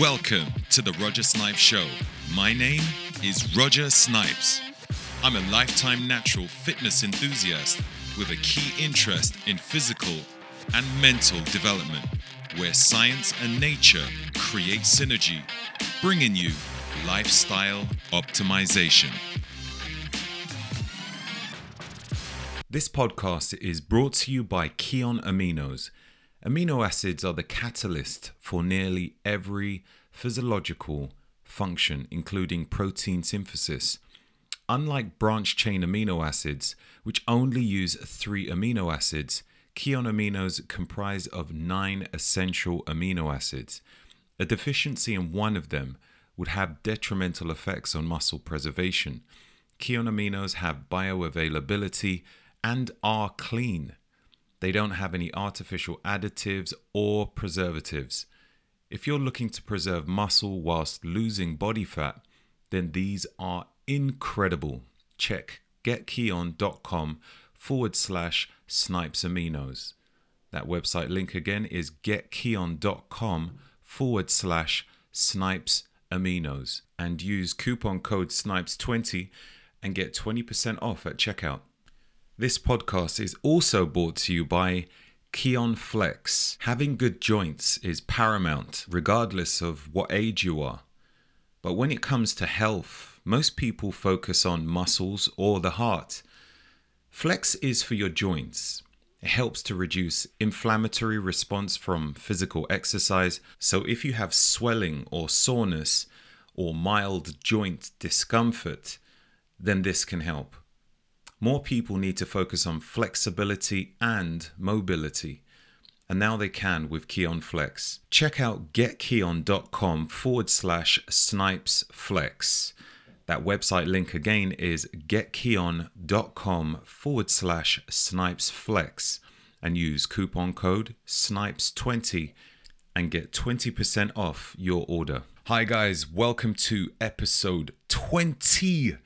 Welcome to the Roger Snipes Show. My name is Roger Snipes. I'm a lifetime natural fitness enthusiast with a key interest in physical and mental development, where science and nature create synergy, bringing you lifestyle optimization. This podcast is brought to you by Kion Aminos. Amino acids are the catalyst for nearly every physiological function, including protein synthesis. Unlike branch chain amino acids, which only use three amino acids, Kion aminos comprise of nine essential amino acids. A deficiency in one of them would have detrimental effects on muscle preservation. Kion aminos have bioavailability and are clean. They don't have any artificial additives or preservatives. If you're looking to preserve muscle whilst losing body fat, then these are incredible. Check getkion.com forward slash snipes aminos. That website link again is getkion.com forward slash snipes aminos and use coupon code snipes20 and get 20% off at checkout. This podcast is also brought to you by Kion Flex. Having good joints is paramount, regardless of what age you are. But when it comes to health, most people focus on muscles or the heart. Flex is for your joints. It helps to reduce inflammatory response from physical exercise. So if you have swelling or soreness or mild joint discomfort, then this can help. More people need to focus on flexibility and mobility. And now they can with Kion Flex. Check out getkion.com forward slash snipes flex. That website link again is getkion.com forward slash snipes flex and use coupon code snipes20 and get 20% off your order. Hi, guys, welcome to episode 20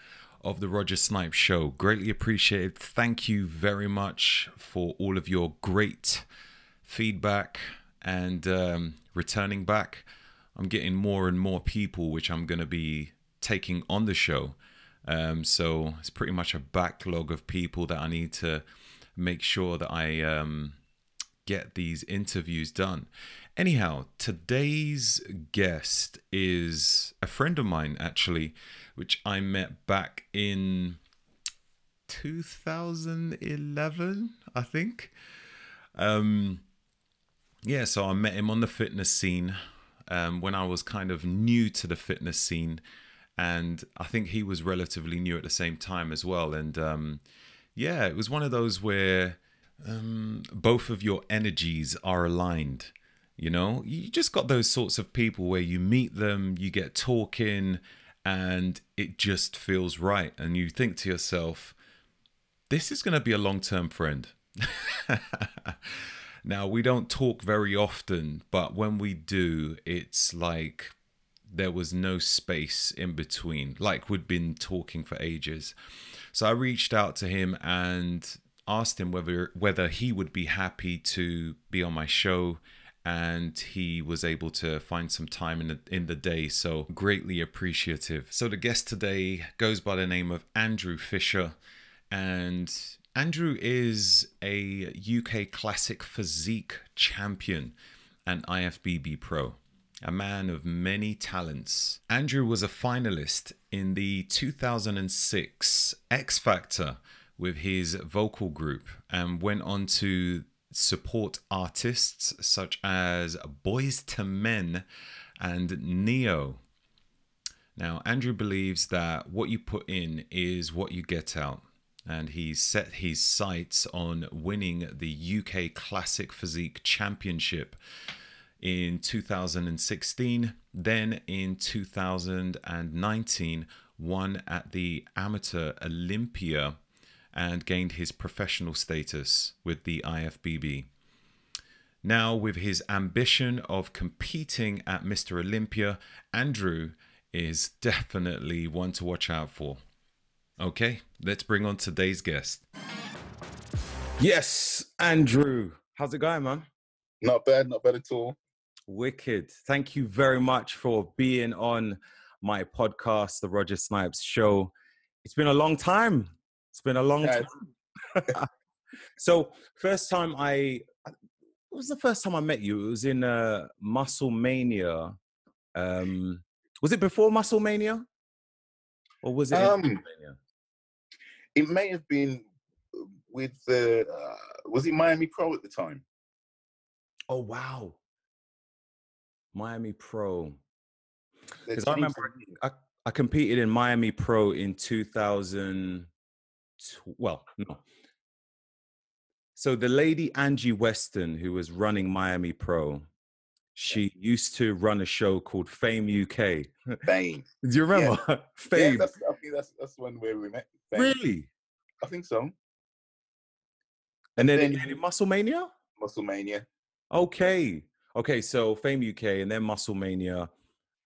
of the Roger Snipes Show. Greatly appreciated. Thank you very much for all of your great feedback and um, returning back. I'm getting more and more people, which I'm going to be taking on the show. Um, so it's pretty much a backlog of people that I need to make sure that I um, get these interviews done. Anyhow, today's guest is a friend of mine, actually, which I met back in 2011, I think. Um, yeah, so I met him on the fitness scene um, when I was kind of new to the fitness scene. And I think he was relatively new at the same time as well. And um, yeah, it was one of those where um, both of your energies are aligned. You know, you just got those sorts of people where you meet them, you get talking, and it just feels right. And you think to yourself, this is going to be a long term friend. now, we don't talk very often, but when we do, it's like there was no space in between, like we'd been talking for ages. So I reached out to him and asked him whether whether he would be happy to be on my show and he was able to find some time in the, in the day so greatly appreciative. So the guest today goes by the name of andrew fisher and andrew is a uk classic physique champion and ifbb pro a man of many talents. Andrew was a finalist in the 2006 x factor with his vocal group and went on to support artists such as Boyz II Men and Ne-Yo. Now, Andrew believes that what you put in is what you get out, and he's set his sights on winning the UK Classic Physique Championship in 2016, then in 2019, won at the Amateur Olympia and gained his professional status with the IFBB. Now, with his ambition of competing at Mr. Olympia, Andrew is definitely one to watch out for. Okay, let's bring on today's guest. Yes, Andrew. How's it going, man? Not bad, not bad at all. Wicked. Thank you very much for being on my podcast, The Roger Snipes Show. It's been a long time. It's been a long time. so, first time I, what was the first time I met you? It was in uh, Musclemania. Um, was it before Musclemania? Or was it? Um, it may have been with the, uh, was it Miami Pro at the time? Oh, wow. Miami Pro. Because I remember I, I competed in Miami Pro in 2000. Well, no. So the lady Angie Weston, who was running Miami Pro, she used to run a show called Fame UK. Fame. Do you remember? Yeah. Fame. Yeah, that's, I think that's that's one where we met. Fame. Really? I think so. And then, then in Musclemania? Muscle Mania. Okay. Okay, so Fame UK and then Musclemania.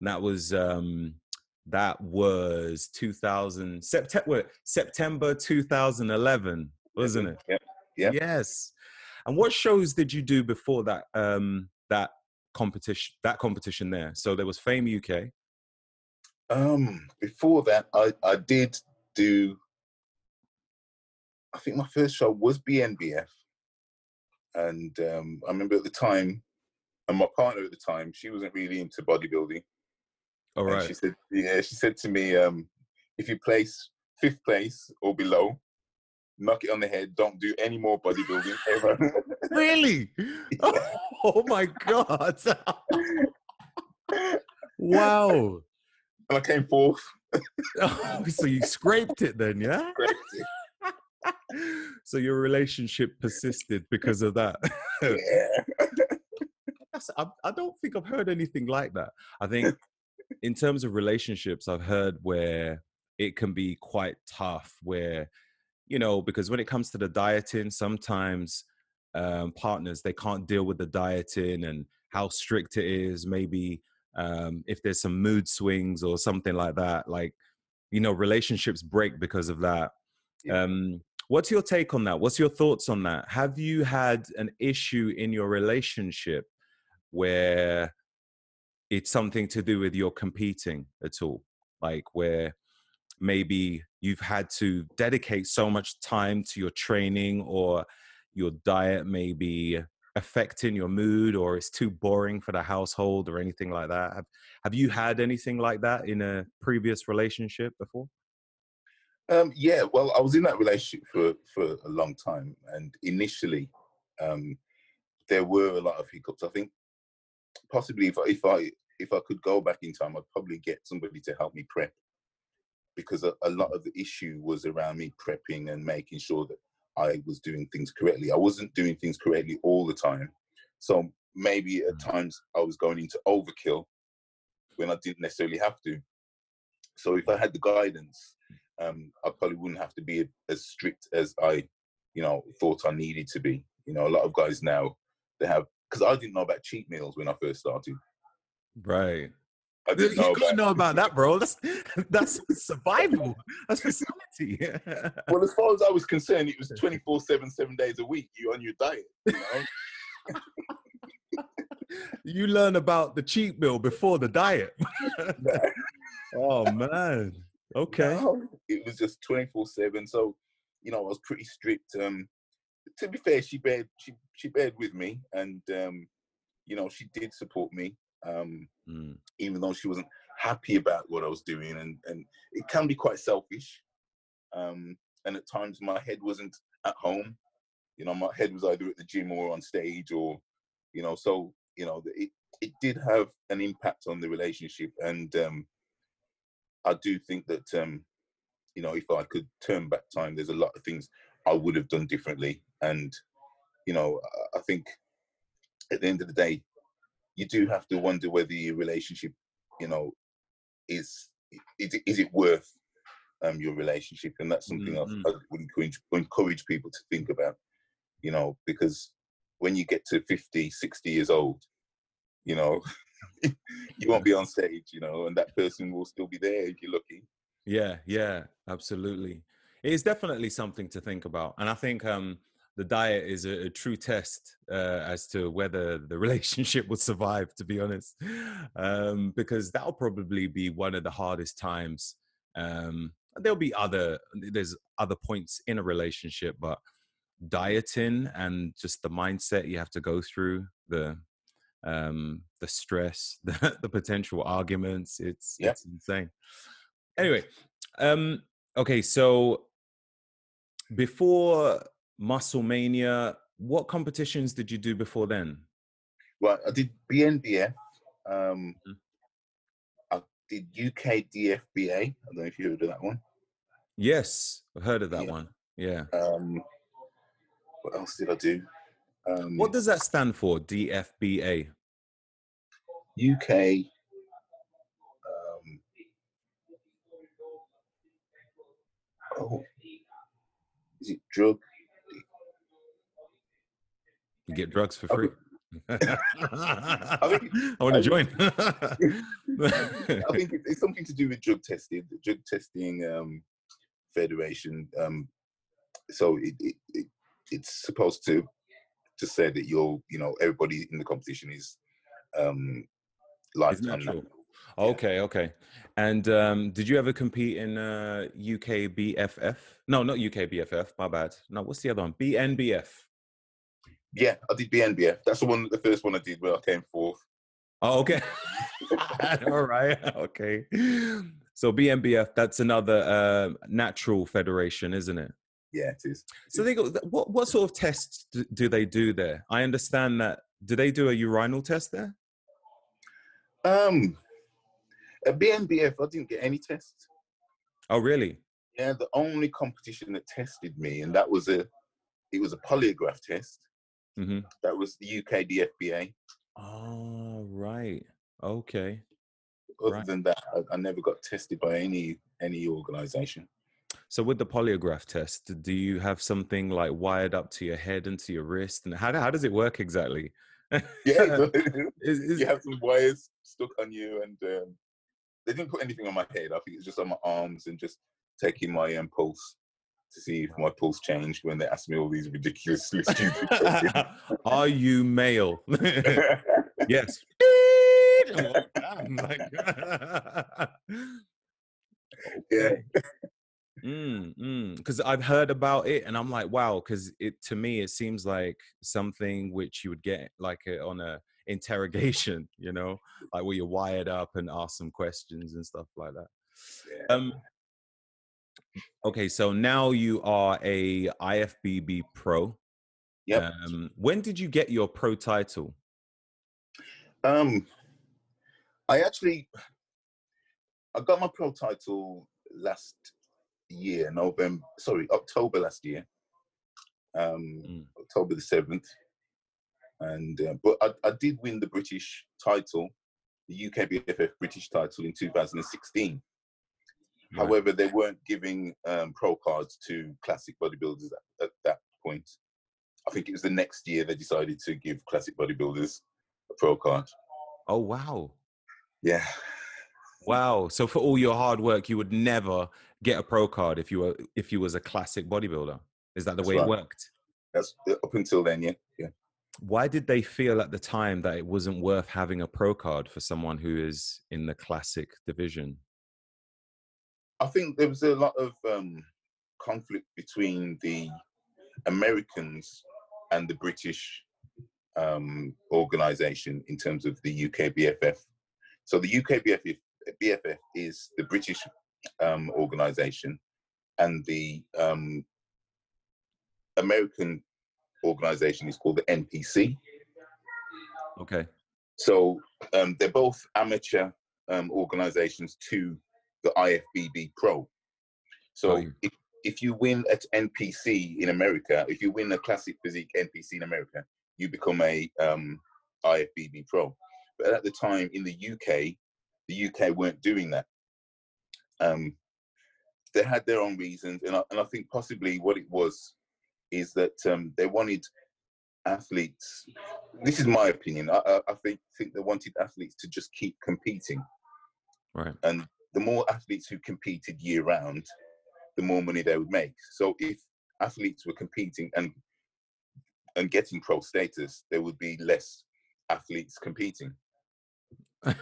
That was um that was 2000 September September 2011, wasn't it? Yeah. Yeah. Yes. And what shows did you do before that um that competition that competition there? So there was Fame UK. Um before that I I did do I think my first show was BNBF. And um, I remember at the time and my partner at the time, she wasn't really into bodybuilding. All right. And she said, yeah, she said to me, um, if you place fifth place or below, knock it on the head. Don't do any more bodybuilding ever. really? Oh my god! wow. And I came fourth. oh, so you scraped it then, yeah? so your relationship persisted because of that. yeah. I, I don't think I've heard anything like that. I think in terms of relationships, I've heard where it can be quite tough, where you know, because when it comes to the dieting, sometimes um, partners they can't deal with the dieting and how strict it is. Maybe um, if there's some mood swings or something like that, like you know, relationships break because of that. Yeah. Um, what's your take on that? What's your thoughts on that? Have you had an issue in your relationship where it's something to do with your competing at all like where maybe you've had to dedicate so much time to your training or your diet may be affecting your mood or it's too boring for the household or anything like that. Have, have you had anything like that in a previous relationship before? Um, yeah well i was in that relationship for for a long time and initially um, there were a lot of hiccups. I think possibly if I, if I if I could go back in time, I'd probably get somebody to help me prep because a, a, lot of the issue was around me prepping and making sure that I was doing things correctly. I wasn't doing things correctly all the time, so maybe at mm. times I was going into overkill when I didn't necessarily have to. So if I had the guidance, um, I probably wouldn't have to be as strict as I, you know, thought I needed to be. You know, a lot of guys now they have because I didn't know about cheat meals when I first started. Right. I didn't you know about, know about that, bro. That's that's survival. That's facility. well, as far as I was concerned, it was 24 7, seven days a week. You on your diet, you know? you learn about the cheat meal before the diet. oh man. Okay. No, it was just 24 7. So, you know, I was pretty strict. Um, to be fair, she bared she she bared with me, and um, you know she did support me, um, mm. even though she wasn't happy about what I was doing, and and it can be quite selfish, um, and at times my head wasn't at home, you know, my head was either at the gym or on stage, or you know, so you know it it did have an impact on the relationship, and um, I do think that um, you know if I could turn back time, there's a lot of things I would have done differently. And, you know, I think at the end of the day, you do have to wonder whether your relationship, you know, is is, is it worth um, your relationship? And that's something mm-hmm. I, I would encourage, encourage people to think about, you know, because when you get to 50, 60 years old, you know, you won't be on stage, you know, and that person will still be there if you're lucky. Yeah, yeah, absolutely. It is definitely something to think about. And I think um, the diet is a, a true test uh, as to whether the relationship will survive. To be honest, um, because that'll probably be one of the hardest times. Um, there'll be other there's other points in a relationship, but dieting and just the mindset you have to go through the um the stress the, the potential arguments it's yep. it's insane anyway um okay so before musclemania what competitions did you do before then well i did bnbf um mm-hmm. i did uk dfba i don't know if you heard of that one yes i've heard of that yeah. one yeah um what else did i do um, what does that stand for? DFBA. UK. Um, oh, is it drug? You get drugs for free. I, think, I want to join. I think it's something to do with drug testing. The drug testing um, federation. Um, so it, it, it, it's supposed to to say that you're, you know, everybody in the competition is um, lifetime. Natural. Okay, okay. And um, did you ever compete in uh, UK BFF? No, not UK BFF. My bad. No, what's the other one? BNBF. Yeah, I did BNBF. That's the one, the first one I did where I came fourth. Oh, okay. All right. Okay. So BNBF, that's another uh, natural federation, isn't it? yeah, it is. So they go. What what sort of tests do they do there? I understand that. Do they do a urinal test there? Um, at BNBF, I didn't get any tests. Oh, really? Yeah, the only competition that tested me, and that was a, it was a polygraph test. Mm-hmm. That was the UK DFBA. Oh, right. Okay. Other right. than that, I, I never got tested by any any organization. So with the polygraph test, do you have something like wired up to your head and to your wrist, and how how does it work exactly? yeah, is, is, you have some wires stuck on you, and um, they didn't put anything on my head. I think it's just on my arms and just taking my um, pulse to see if my pulse changed when they asked me all these ridiculously stupid questions. Are you male? yes. oh my God. Yeah. Mm, because mm. I've heard about it and I'm like, wow, because it to me it seems like something which you would get like a, on a interrogation, you know, like where you're wired up and ask some questions and stuff like that. Yeah. Um. Okay, so now you are a IFBB pro. Yeah. Um, when did you get your pro title? Um, I actually I got my pro title last year, November, sorry, October last year, um, mm. October the 7th. And, uh, but I, I, did win the British title, the UKBFF British title in 2016. Right. However, they weren't giving um, pro cards to classic bodybuilders at, at that point. I think it was the next year they decided to give classic bodybuilders a pro card. Oh, wow. Yeah. Wow. So for all your hard work, you would never get a pro card if you were if you was a classic bodybuilder. Is that the That's way right. it worked? That's uh, up until then, yeah, yeah. Why did they feel at the time that it wasn't worth having a pro card for someone who is in the classic division? I think there was a lot of um, conflict between the Americans and the British um, organization in terms of the UK BFF. So the UK BFF, BFF is the British um, organization and the um, American organization is called the NPC. Okay. So um, they're both amateur um, organizations to the IFBB Pro. So oh, if, if you win at NPC in America, if you win a classic physique NPC in America, you become a um, IFBB Pro. But at the time in the UK, the UK weren't doing that um, they had their own reasons, and I, and I think possibly what it was is that um, they wanted athletes. This is my opinion. I, I think think they wanted athletes to just keep competing, right? And the more athletes who competed year round, the more money they would make. So if athletes were competing and and getting pro status, there would be less athletes competing.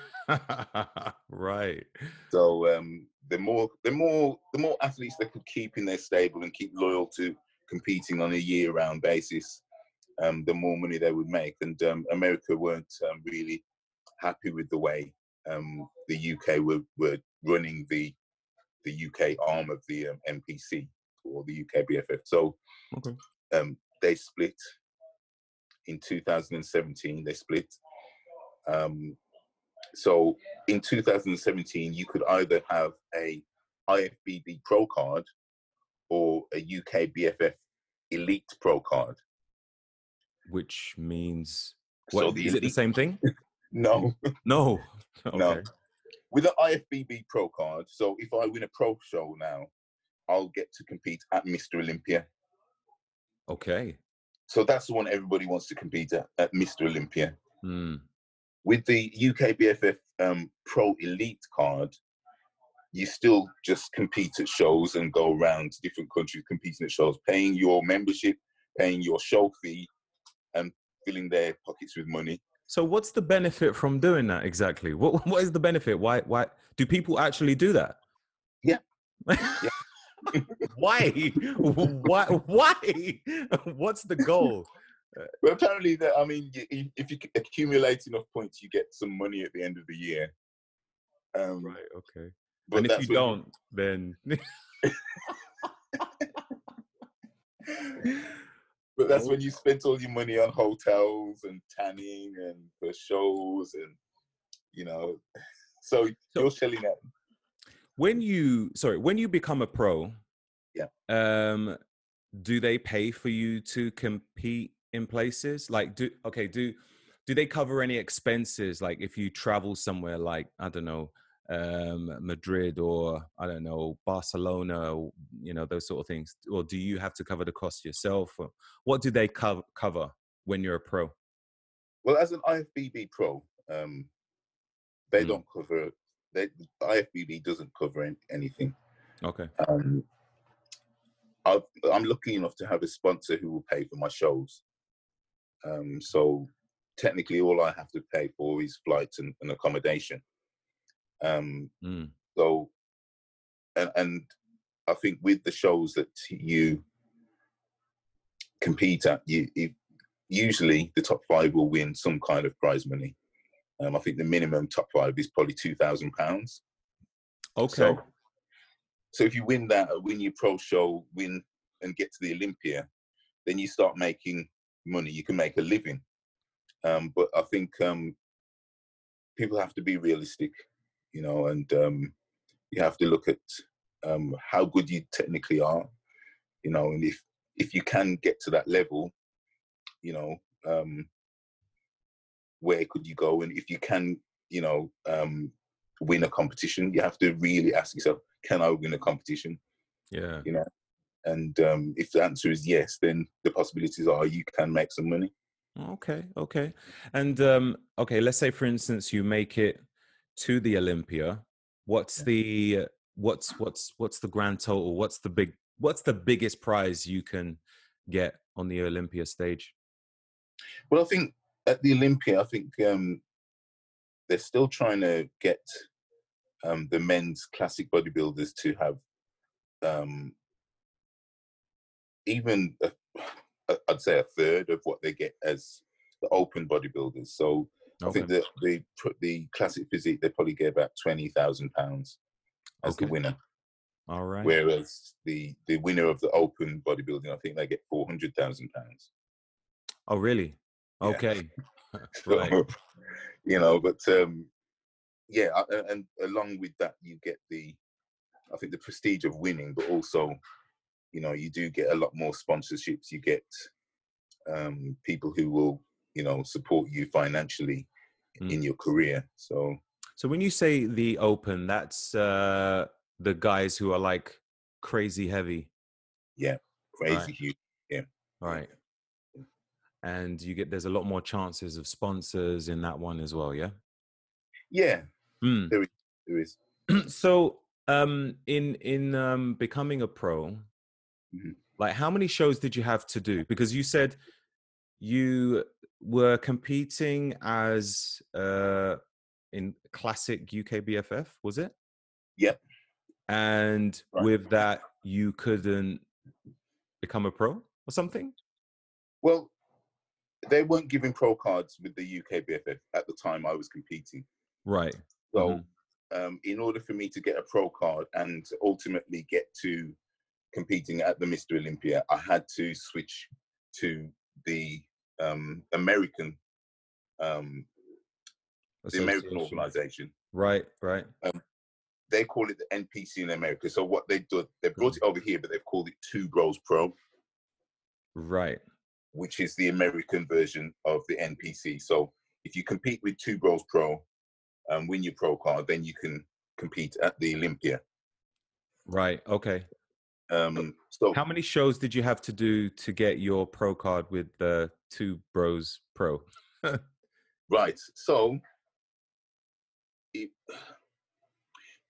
right. So um, the more the more the more athletes they could keep in their stable and keep loyal to competing on a year-round basis, um, the more money they would make. And um, America weren't um, really happy with the way um, the UK were, were running the the UK arm of the NPC um, or the UK BFF. So okay. Um, they split in 2017. They split. so in 2017, you could either have a IFBB Pro card or a UK BFF Elite Pro card. Which means what, so the is elite, it the same thing? no. No. Okay. No. With an IFBB Pro card, so if I win a pro show now, I'll get to compete at Mr. Olympia. Okay. So that's the one everybody wants to compete at, at Mr. Olympia. Hmm. With the UK BFF um, Pro Elite card, you still just compete at shows and go around to different countries competing at shows, paying your membership, paying your show fee, and filling their pockets with money. So what's the benefit from doing that exactly? What what is the benefit? Why why do people actually do that? Yeah. yeah. why? why why? What's the goal? Well, apparently, that I mean, if you accumulate enough points, you get some money at the end of the year. Um, right. Okay. But and if you don't, then. But that's when you spent all your money on hotels and tanning and for shows and you know so, so you're selling out. when you sorry when you become a pro yeah. um do they pay for you to compete in places? Like do okay do do they cover any expenses? Like if you travel somewhere like i don't know um, Madrid or I don't know Barcelona, or, you know those sort of things, or do you have to cover the cost yourself? Or what do they co- cover when you're a pro? Well, as an IFBB pro, um, they mm. don't cover. They, the IFBB doesn't cover anything. Okay. Um, i am lucky enough to have a sponsor who will pay for my shows. Um, so technically, all I have to pay for is flights and, and accommodation. Um, mm. So, and, and I think with the shows that you compete at, you, you usually the top five will win some kind of prize money. Um, I think the minimum top five is probably two thousand pounds. Okay. So, so if you win that, win your pro show, win and get to the Olympia, then you start making money. You can make a living. Um, but I think um, people have to be realistic you know, and um, you have to look at um, how good you technically are, you know, and if if you can get to that level, you know, um, where could you go? And if you can, you know, um, win a competition, you have to really ask yourself, can I win a competition? Yeah, you know, and um, if the answer is yes, then the possibilities are you can make some money. Okay, okay, and um, okay. Let's say, for instance, you make it to the Olympia, what's the what's what's what's the grand total? What's the big what's the biggest prize you can get on the Olympia stage? Well, I think at the Olympia, I think um, they're still trying to get um, the men's classic bodybuilders to have um, even I'd say a third of what they get as the open bodybuilders. So Okay. I think that the the classic physique they probably get about twenty thousand pounds as okay. the winner. All right. Whereas the the winner of the open bodybuilding, I think they get four hundred thousand pounds. Oh, really? Okay. right. You know, but um, yeah, and along with that, you get the, I think the prestige of winning, but also, you know, you do get a lot more sponsorships. You get um, people who will you know support you financially mm. in your career so so when you say the open that's uh the guys who are like crazy heavy yeah crazy right. huge yeah right and you get there's a lot more chances of sponsors in that one as well yeah yeah mm. there is, there is. so um in in um becoming a pro mm-hmm. like how many shows did you have to do because you said you were competing as uh, in classic UK BFF, was it? Yep. And right. with that, you couldn't become a pro or something? Well, they weren't giving pro cards with the UK BFF at the time I was competing. Right. So, mm-hmm. um, in order for me to get a pro card and ultimately get to competing at the Mr. Olympia, I had to switch to the um, American, um, the American organization. Right, right. Um, they call it the NPC in America. So what they do, they brought mm. it over here, but they've called it Two Bros Pro. Right. Which is the American version of the NPC. So if you compete with Two Bros Pro and win your pro card, then you can compete at the Olympia. Right. Okay. Um, so how many shows did you have to do to get your pro card with the Two Bros Pro? right. So it,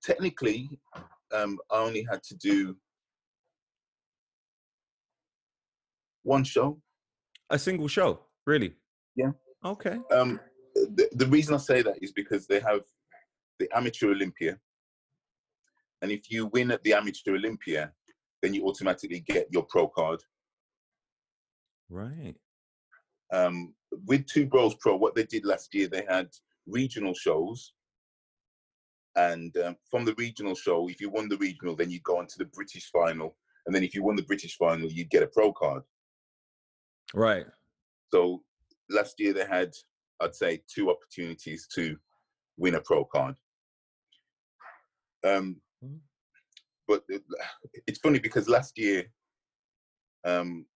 technically, um, I only had to do one show. A single show, really? Yeah. Okay. Um, the, the reason I say that is because they have the Amateur Olympia, and if you win at the Amateur Olympia, then you automatically get your pro card. Right. Um, with Two Bros Pro, what they did last year, they had regional shows and um, from the regional show, if you won the regional, then you'd go on to the British final. And then if you won the British final, you'd get a pro card. Right. So last year they had, I'd say, two opportunities to win a pro card. Um, mm. But it, it's funny because last year um,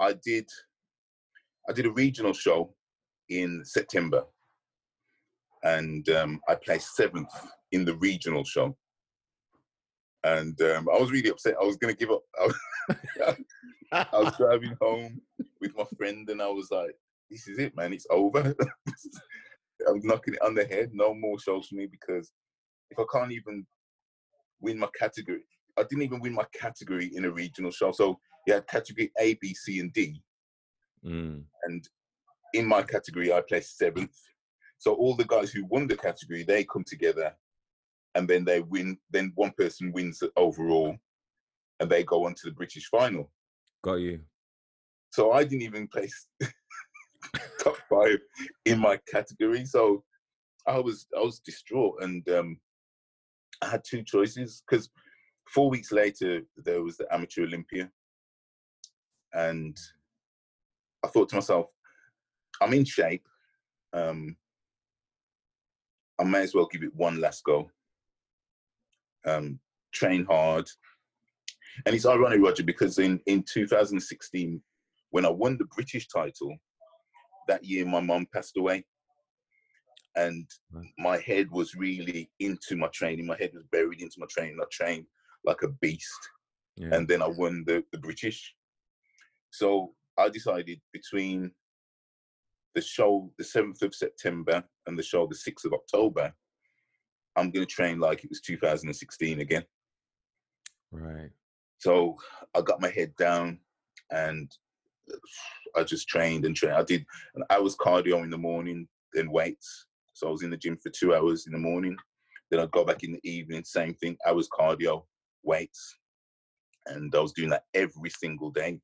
I did I did a regional show in September, and um, I placed seventh in the regional show. And um, I was really upset. I was going to give up. I was, I was driving home with my friend, and I was like, "This is it, man. It's over. I'm knocking it on the head. No more shows for me because if I can't even win my category, I didn't even win my category in a regional show. So you had category A, B, C, and D. Mm. And in my category, I placed seventh. So all the guys who won the category, they come together and then they win. Then one person wins overall, and they go on to the British final. Got you. So I didn't even place top five in my category. So I was I was distraught, and um, I had two choices because four weeks later there was the Amateur Olympia, and I thought to myself, I'm in shape. Um, I may as well give it one last go um, train hard. And it's ironic, Roger, because in, in 2016, when I won the British title, that year my mom passed away. And my head was really into my training. My head was buried into my training. I trained like a beast. Yeah. And then I won the, the British. So I decided between the show the 7th of September and the show the 6th of October I'm going to train like it was 2016 again. Right. So I got my head down and uh, I just trained and trained. I did an hour's cardio in the morning, then weights. So I was in the gym for two hours in the morning. Then I'd go back in the evening, same thing, hours cardio, weights. And I was doing that every single day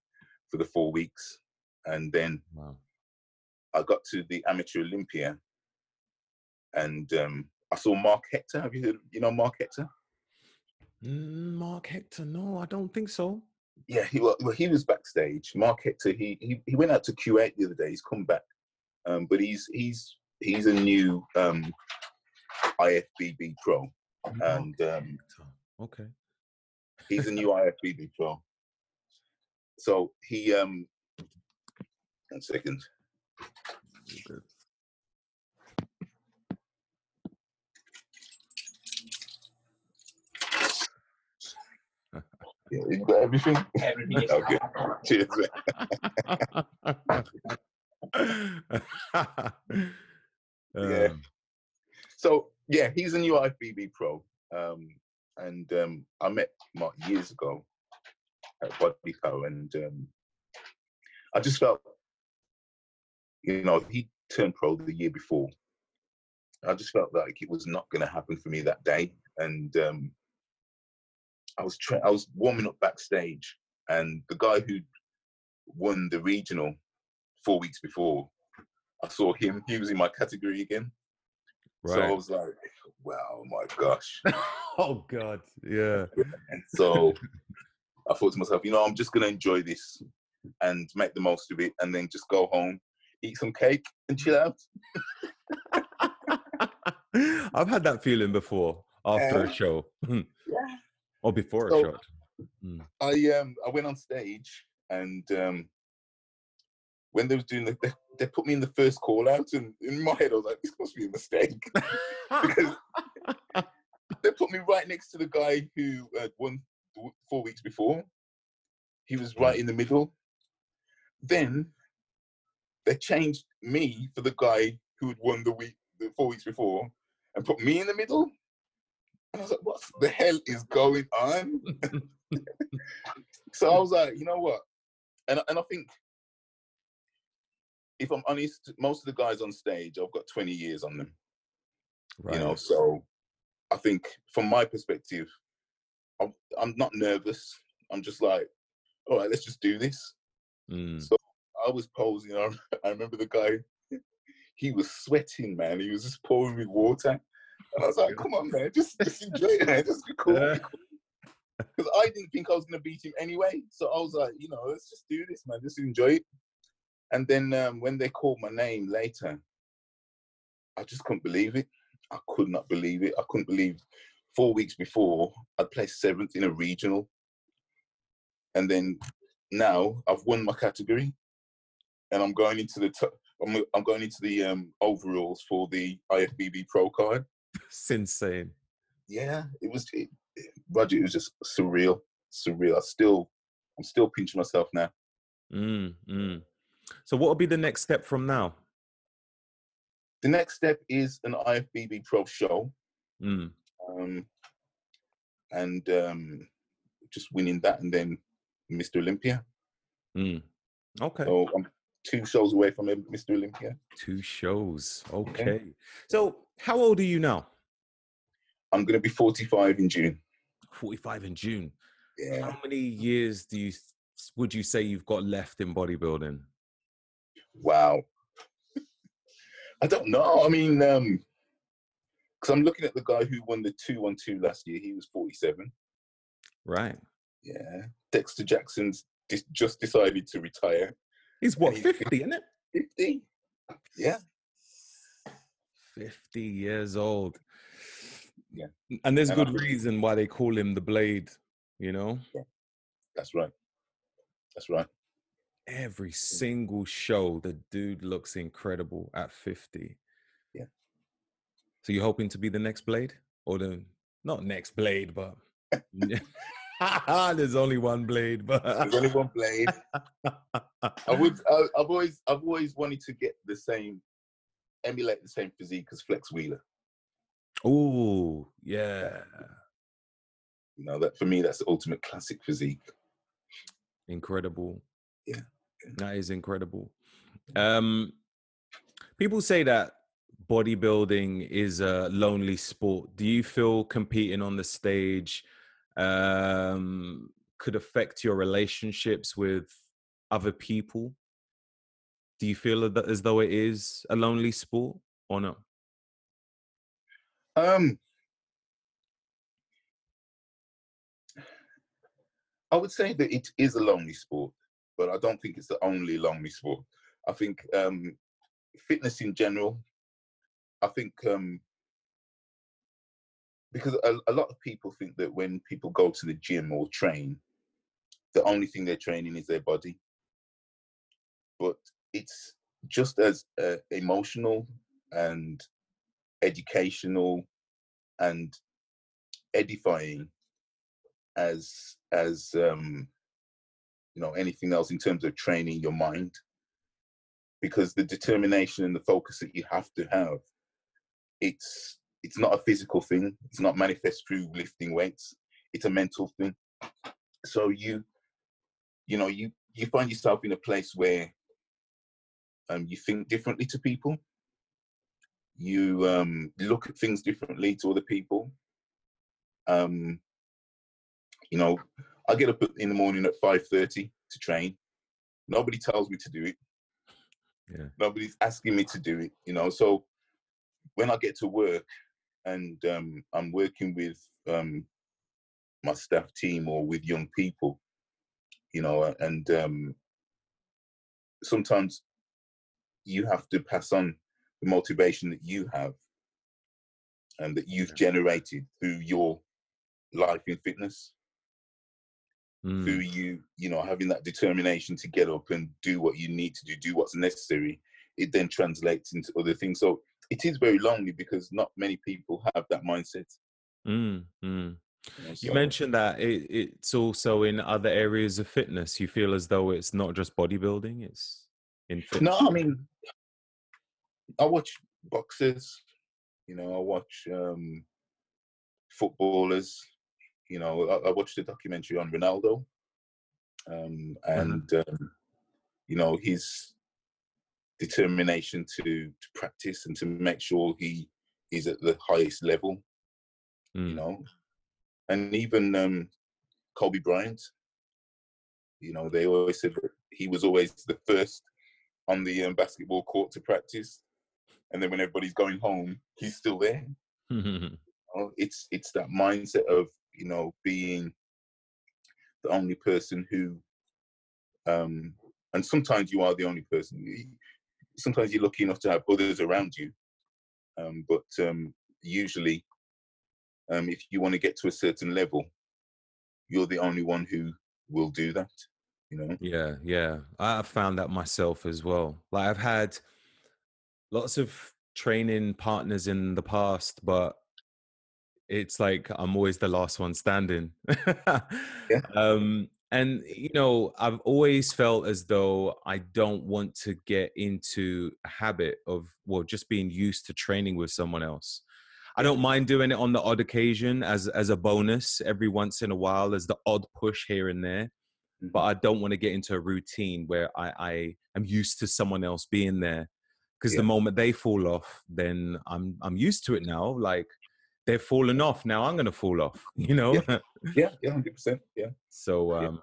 for the four weeks. And then wow. I got to the Amateur Olympia and um, I saw Mark Hector. Have you heard? You know Mark Hector? Mm, Mark Hector? No, I don't think so. Yeah, he well, he was backstage. Mark Hector. He, he he went out to Kuwait the other day. He's come back, um, but he's he's he's a new um, IFBB pro, and um, okay, he's a new IFBB pro. So he um, one second. Good. Yeah, you got everything? Everything okay. Cheers. Yeah. Um. So yeah, he's a new IFBB pro. Um, and um, I met Mark years ago at Body Co, and um, I just felt you know, he turned pro the year before. I just felt like it was not going to happen for me that day, and um, I was tra- I was warming up backstage, and the guy who won the regional four weeks before, I saw him. He was in my category again. Right. So I was like, wow, my gosh. oh God. Yeah. And so I thought to myself, you know, I'm just gonna enjoy this and make the most of it and then just go home, eat some cake and chill out. I've had that feeling before after a show. yeah. Or before so, a show. Mm. I um I went on stage and um when they was doing the they, put me in the first call out and in my head I was like, this must be a mistake. because they put me right next to the guy who had won four weeks before. He was right mm. in the middle. Then they changed me for the guy who had won the week the four weeks before and put me in the middle. And I was like, what the hell is going on? so I was like, you know what? And, and I think, if I'm honest, most of the guys on stage, I've got 20 years on them. Right. You know, so I think from my perspective, I'm, I'm not nervous. I'm just like, all right, let's just do this. Mm. So I was posing. I, I remember the guy, he was sweating, man. He was just pouring me water. And I was like, come on, man, just, just enjoy it, man. Just be cool. Because I didn't think I was going to beat him anyway. So I was like, you know, let's just do this, man. Just enjoy it. And then um, when they called my name later, I just couldn't believe it. I could not believe it. I couldn't believe four weeks before I'd placed seventh in a regional. And then now I've won my category and I'm going into the top, I'm, I'm going into the um, overalls for the IFBB Pro card. It's insane. Yeah, it was. It, Roger, it was just surreal, surreal. I still, I'm still pinching myself now. Mm, mm. So, what will be the next step from now? The next step is an IFBB Pro show, mm. um, and um, just winning that, and then Mr. Olympia. Mm. Okay. So I'm two shows away from Mr. Olympia. Two shows. Okay. So, how old are you now? I'm going to be 45 in June. 45 in June. Yeah. How many years do you would you say you've got left in bodybuilding? Wow. I don't know. I mean, um, because I'm looking at the guy who won the two one two last year. He was 47. Right. Yeah. Dexter Jackson's just decided to retire. He's what, 50, isn't it? 50. Yeah. 50 years old. Yeah. And there's and good I, reason why they call him the blade, you know? Yeah. That's right. That's right. Every single show, the dude looks incredible at 50. Yeah. So you're hoping to be the next blade? Or the not next blade, but There's only one blade, but there's only one blade. I would. I, have always. I've always wanted to get the same, emulate the same physique as Flex Wheeler. Oh yeah. You know that for me, that's the ultimate classic physique. Incredible. Yeah. That is incredible. Um, people say that bodybuilding is a lonely sport. Do you feel competing on the stage? um, could affect your relationships with other people? Do you feel that as though it is a lonely sport or not? Um, I would say that it is a lonely sport, but I don't think it's the only lonely sport. I think um, fitness in general. I think um, because a, a, lot of people think that when people go to the gym or train, the only thing they're training is their body. But it's just as uh, emotional and educational and edifying as as um, you know anything else in terms of training your mind because the determination and the focus that you have to have it's it's not a physical thing. It's not manifest through lifting weights. It's a mental thing. So you, you know, you you find yourself in a place where um, you think differently to people. You um, look at things differently to other people. Um, you know, I get up in the morning at five thirty to train. Nobody tells me to do it. Yeah. Nobody's asking me to do it. You know, so when I get to work and um, I'm working with um, my staff team or with young people, you know, and um, sometimes you have to pass on the motivation that you have and that you've generated through your life in fitness mm. through you you know having that determination to get up and do what you need to do do what's necessary it then translates into other things so it is very lonely because not many people have that mindset mm, mm. You, know, so. you, mentioned that it, it's also in other areas of fitness you feel as though it's not just bodybuilding it's in fitness. no i mean I watch boxers, you know, I watch um, footballers. You know, I, I, watched the documentary on Ronaldo, um, uh-huh. and um, you know his determination to to practice and to make sure he is at the highest level. Mm. You know, and even um, Kobe Bryant. You know, they always said he was always the first on the um, basketball court to practice and then when everybody's going home, he's still there. you know, it's it's that mindset of you know being the only person who, um, and sometimes you are the only person. Sometimes you're lucky enough to have others around you, um, but um, usually, um, if you want to get to a certain level, you're the only one who will do that. You know. Yeah, yeah. I have found that myself as well. Like I've had lots of training partners in the past, but it's like I'm always the last one standing. yeah. Um, and you know, I've always felt as though I don't want to get into a habit of well, just being used to training with someone else. I don't mind doing it on the odd occasion as as a bonus every once in a while as the odd push here and there. Mm-hmm. But I don't want to get into a routine where I, I am used to someone else being there because yeah. the moment they fall off then i'm i'm used to it now like they're falling off now i'm gonna fall off you know? Yeah. Yeah, yeah 100% yeah. So um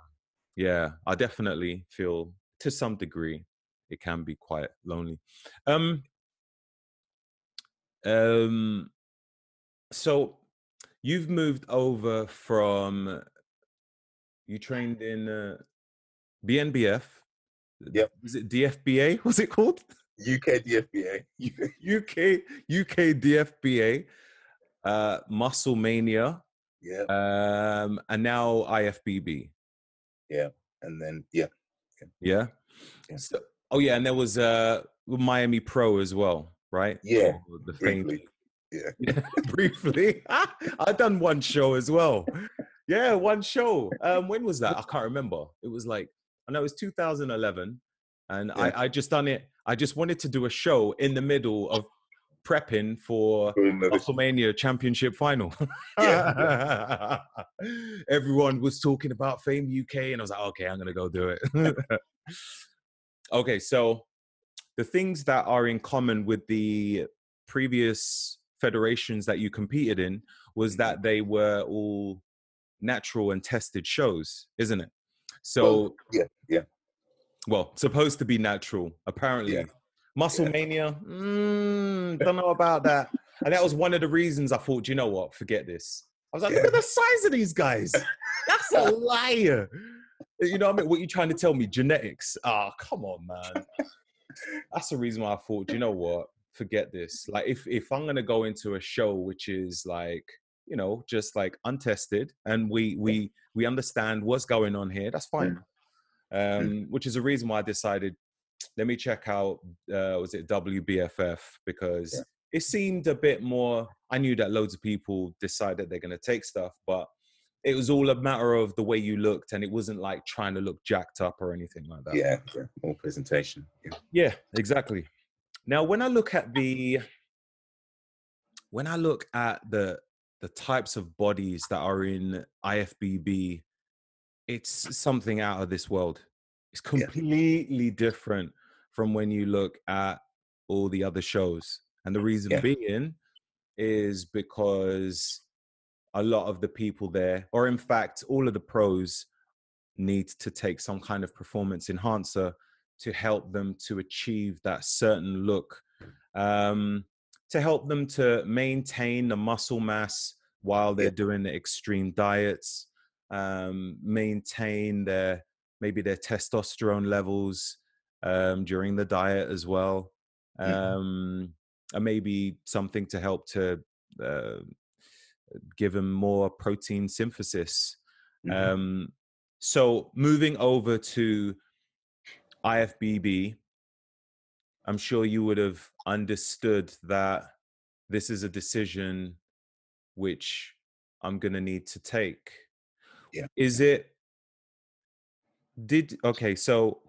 yeah. yeah i definitely feel to some degree it can be quite lonely. Um um so you've moved over from you trained in uh, BNBF yeah was it DFBA was it called? UK DFBA. UK UK DFBA, uh, Musclemania. Yeah. Um, and now IFBB. Yeah, and then yeah. Okay. Yeah. yeah. So, oh yeah, and there was uh Miami Pro as well, right? Yeah. Oh, the briefly. Yeah. briefly. I've done one show as well. Yeah, one show. Um, when was that? I can't remember. It was like I know it was 2011, and yeah. I I just done it I just wanted to do a show in the middle of prepping for Musclemania Championship Final. Everyone was talking about Fame UK, and I was like, okay, I'm gonna go do it. okay, so the things that are in common with the previous federations that you competed in was mm-hmm. that they were all natural and tested shows, isn't it? So well, yeah, yeah well, supposed to be natural, apparently. Yeah. Muscle yeah. Mania, mm, don't know about that. and that was one of the reasons I thought, you know what, forget this. I was like, yeah. look at the size of these guys. That's a liar. You know what I mean? What you trying to tell me? Genetics? Ah, oh, come on, man. That's the reason why I thought, you know what, forget this. Like, if if I'm gonna go into a show which is like, you know, just like untested, and we we we understand what's going on here, that's fine. Um, mm. which is a reason why I decided let me check out uh, was it WBFF because yeah. it seemed a bit more. I knew that loads of people decided they're going to take stuff, but it was all a matter of the way you looked, and it wasn't like trying to look jacked up or anything like that. Yeah, yeah. more presentation. Yeah. yeah, exactly. Now, when I look at the when I look at the the types of bodies that are in IFBB it's something out of this world. It's completely yeah. different from when you look at all the other shows. And the reason yeah. being is because a lot of the people there, or in fact, all of the pros need to take some kind of performance enhancer to help them to achieve that certain look, um, to help them to maintain the muscle mass while they're doing the extreme diets, um, maintain their maybe their testosterone levels um, during the diet as well, mm-hmm. um, and maybe something to help to uh, give them more protein synthesis. Mm-hmm. Um, so moving over to IFBB, I'm sure you would have understood that this is a decision which I'm going to need to take. Yeah. Is it did okay, so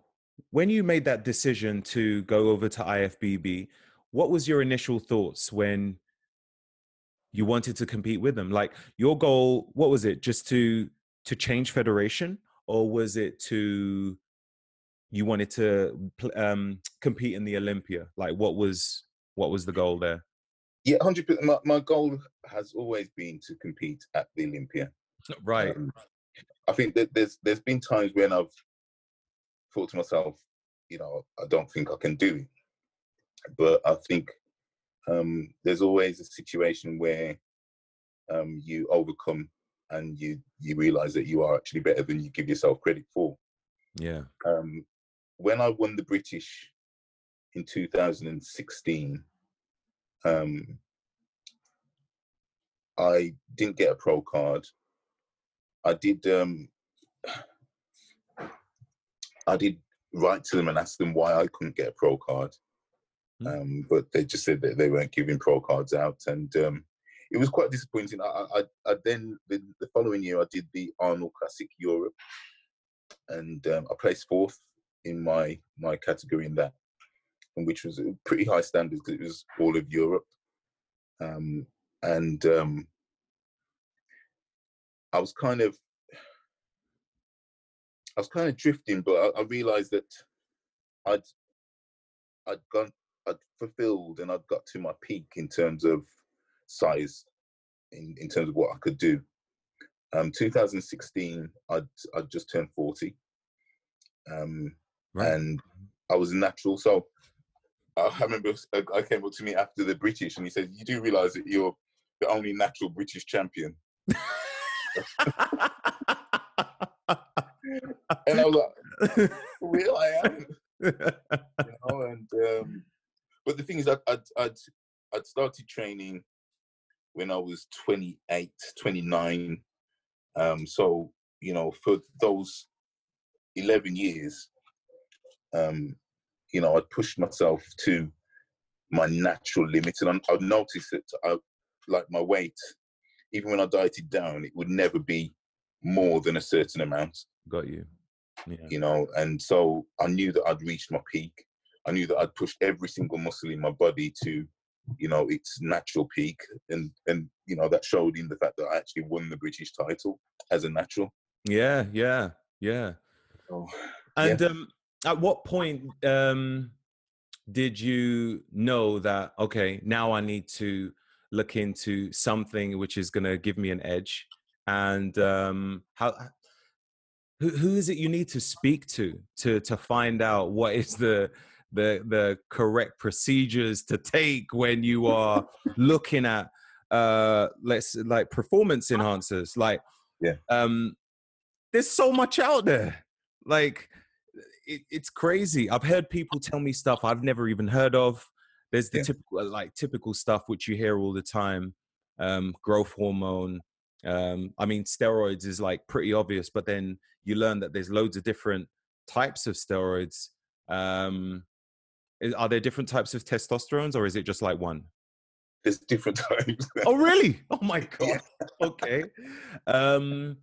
when you made that decision to go over to IFBB, what was your initial thoughts when you wanted to compete with them? Like your goal, what was it? Just to to change federation or was it to you wanted to um, compete in the Olympia? Like what was what was the goal there? Yeah, hundred percent. My, my goal has always been to compete at the Olympia. Right. Um, I think that there's there's been times when I've thought to myself, you know, I don't think I can do it. But I think um, there's always a situation where um, you overcome and you you realize that you are actually better than you give yourself credit for. Yeah. Um, when I won the British in 2016, um, I didn't get a pro card. I did. Um, I did write to them and ask them why I couldn't get a pro card, hmm. um, but they just said that they weren't giving pro cards out, and um, it was quite disappointing. I, I, I then the, the, following year I did the Arnold Classic Europe, and um, I placed fourth in my my category in that, and which was a pretty high standard because it was all of Europe, um, and um, I was kind of I was kind of drifting, but I, I realized that I'd I'd gone I'd fulfilled and I'd got to my peak in terms of size, in, in terms of what I could do. Um, 2016, I'd I'd just turned 40, um, right. and I was natural. So I remember a guy came up to me after the British, and he said, "You do realize that you're the only natural British champion." and I was like, "Real, I am." you know, and um, but the thing is, I'd, I'd I'd I'd started training when I was 28, 29. Um, so you know, for those 11 years, um, you know, I'd pushed myself to my natural limit, and I'd noticed that I, like my weight, even when I dieted down, it would never be more than a certain amount. Got you. Yeah. You know, and so I knew that I'd reached my peak. I knew that I'd pushed every single muscle in my body to, you know, its natural peak, and and you know that showed in the fact that I actually won the British title as a natural. Yeah, yeah, yeah. And yeah. um, at what point um, did you know that okay, now I need to look into something which is going to give me an edge? And um, how who, who is it you need to speak to to to find out what is the the the correct procedures to take when you are looking at uh let's like performance enhancers? Like yeah. um there's so much out there. Like it, it's crazy. I've heard people tell me stuff i've never even heard of there's the yeah. typical like typical stuff which you hear all the time um growth hormone um, I mean, steroids is like pretty obvious, but then you learn that there's loads of different types of steroids. Um, are there different types of testosterones, or is it just like one? There's different types. oh, really? Oh my god. Yeah. okay. Um,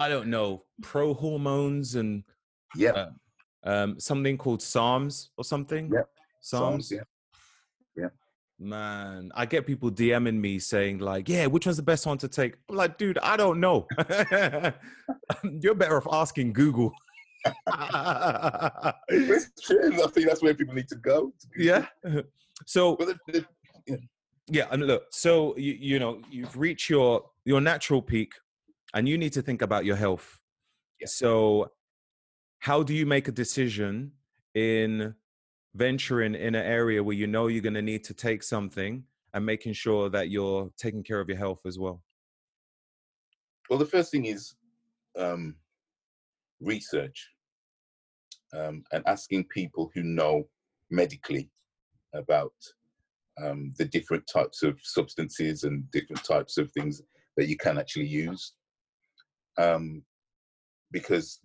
I don't know pro hormones and yeah, uh, um, something called SARMs or something. Yeah. SARMs yeah, yeah. Man, I get people DMing me saying like, "Yeah, which one's the best one to take?" I'm like, "Dude, I don't know. You're better off asking Google." it's true. I think that's where people need to go. Yeah. So, yeah. yeah, and look, so you you know you've reached your your natural peak, and you need to think about your health. Yeah. So, how do you make a decision in venturing in an area where you know you're going to need to take something and making sure that you're taking care of your health as well? Well, the first thing is um, research um, and asking people who know medically about um, the different types of substances and different types of things that you can actually use. Um, because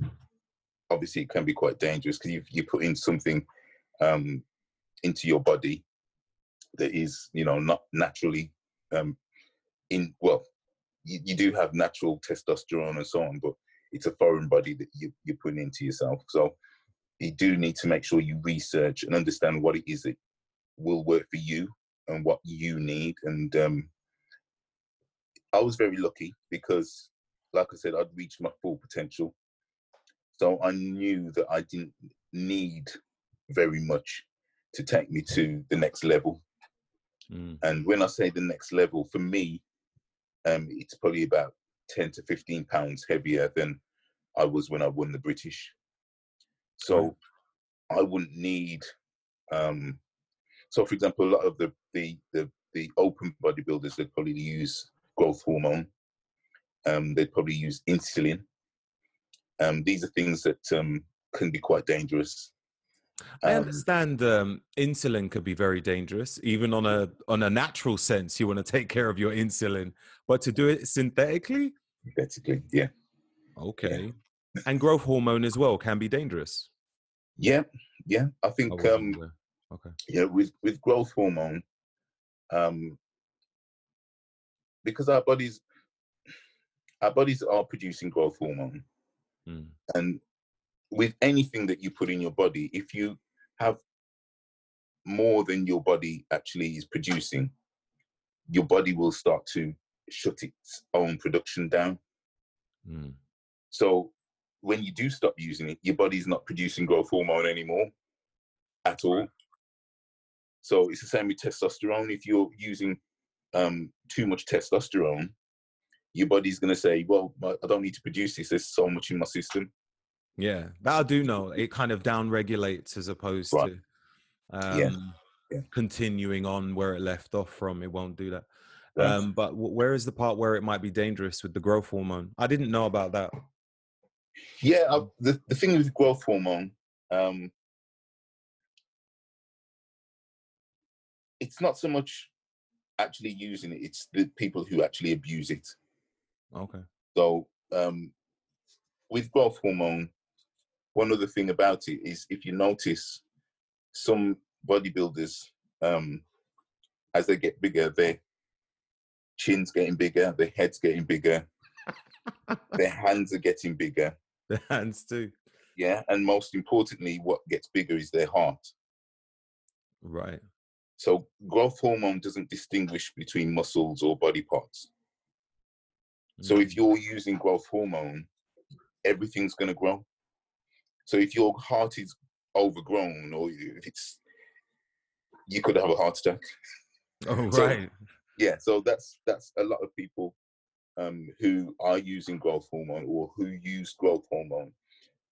obviously it can be quite dangerous because you, you put in something um, into your body that is, you know, not naturally um, in, well, you, you do have natural testosterone and so on, but it's a foreign body that you, you're putting into yourself. So you do need to make sure you research and understand what it is that will work for you and what you need. And um, I was very lucky because, like I said, I'd reached my full potential. So I knew that I didn't need very much to take me to the next level. Mm. And when I say the next level, for me, um, it's probably about 10 to 15 pounds heavier than I was when I won the British. So I wouldn't need, um, so for example, a lot of the, the, the, the open bodybuilders, they'd probably use growth hormone. Um, they'd probably use insulin. Um, these are things that um, can be quite dangerous. I um, understand um, insulin could be very dangerous, even on a on a natural sense. You want to take care of your insulin, but to do it synthetically, synthetically, yeah, okay. Yeah. And growth hormone as well can be dangerous. Yeah, yeah. I think oh, um, okay. Yeah, with with growth hormone, um, because our bodies our bodies are producing growth hormone, mm. and with anything that you put in your body, if you have more than your body actually is producing, your body will start to shut its own production down. Mm. So when you do stop using it, your body's not producing growth hormone anymore at all. So it's the same with testosterone. If you're using um, too much testosterone, your body's going to say, "Well, I don't need to produce this. There's so much in my system." Yeah, that I do know. It kind of down regulates as opposed right. to um, yeah. Yeah. continuing on where it left off from. It won't do that. Right. Um, but w- where is the part where it might be dangerous with the growth hormone? I didn't know about that. Yeah, I, the the thing with growth hormone, um, it's not so much actually using it; it's the people who actually abuse it. Okay. So um, with growth hormone, one other thing about it is if you notice some bodybuilders um, as they get bigger their chin's getting bigger their head's getting bigger their hands are getting bigger. Their hands too. Yeah and most importantly what gets bigger is their heart. Right. So growth hormone doesn't distinguish between muscles or body parts. Mm. so if mm. you're using growth hormone everything's going to grow so if your heart is overgrown or if it's, you could have a heart attack. Oh, right. Yeah, so that's that's a lot of people um, who are using growth hormone or who use growth hormone.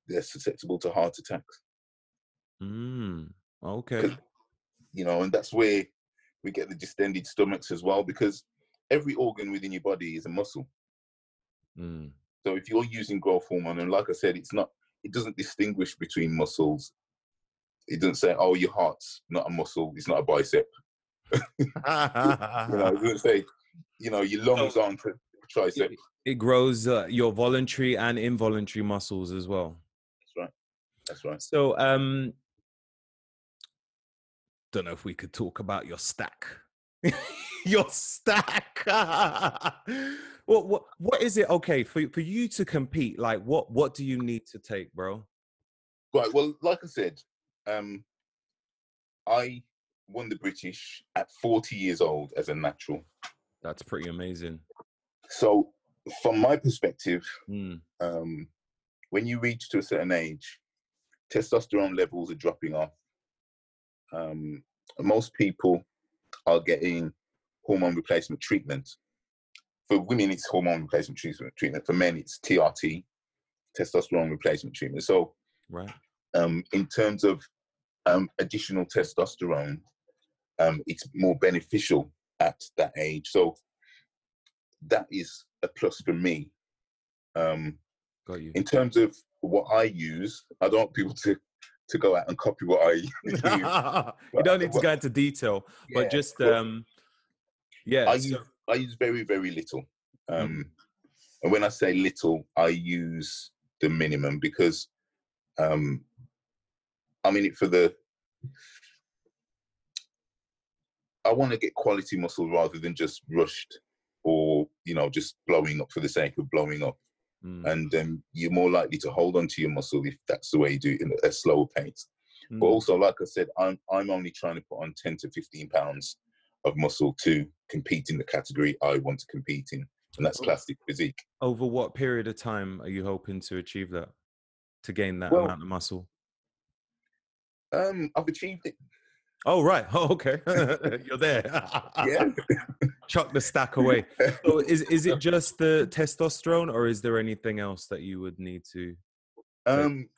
They're susceptible to heart attacks. Mm, okay. You know, and that's where we get the distended stomachs as well, because every organ within your body is a muscle. Mm. So if you're using growth hormone, and like I said, it's not it doesn't distinguish between muscles. It doesn't say, "Oh, your heart's not a muscle; it's not a bicep." you know, it doesn't say, you know, your lungs aren't a tricep. It, it grows uh, your voluntary and involuntary muscles as well. That's right. That's right. So, um, don't know if we could talk about your stack. your stack. what what what is it? Okay, for for you to compete, like what what do you need to take, bro? Right. Well, like I said, um, I won the British at 40 years old as a natural. That's pretty amazing. So, from my perspective, mm. um, when you reach to a certain age, testosterone levels are dropping off. Um, most people are getting hormone replacement treatment. For women, it's hormone replacement treatment. For men, it's TRT, testosterone replacement treatment. So, right. Um, in terms of um, additional testosterone, um, it's more beneficial at that age. So that is a plus for me. Um, Got you. In terms of what I use, I don't want people to to go out and copy what I use. you don't need to go into detail, yeah, but just um, yeah. I so. use I use very very little. Hmm. Um, mm. And when I say little, I use the minimum because um, I'm in it for the. I want to get quality muscle rather than just rushed or you know just blowing up for the sake of blowing up. Mm. And um, you're more likely to hold on to your muscle if that's the way you do it in a slower pace. Mm. But also, like I said, I'm I'm only trying to put on 10 to 15 pounds of muscle to compete in the category I want to compete in, and that's classic physique. Over what period of time are you hoping to achieve that? To gain that well, amount of muscle? Um, I've achieved it. Oh right. Oh okay. You're there. yeah. Chuck the stack away. So is is it just the testosterone, or is there anything else that you would need to? Um,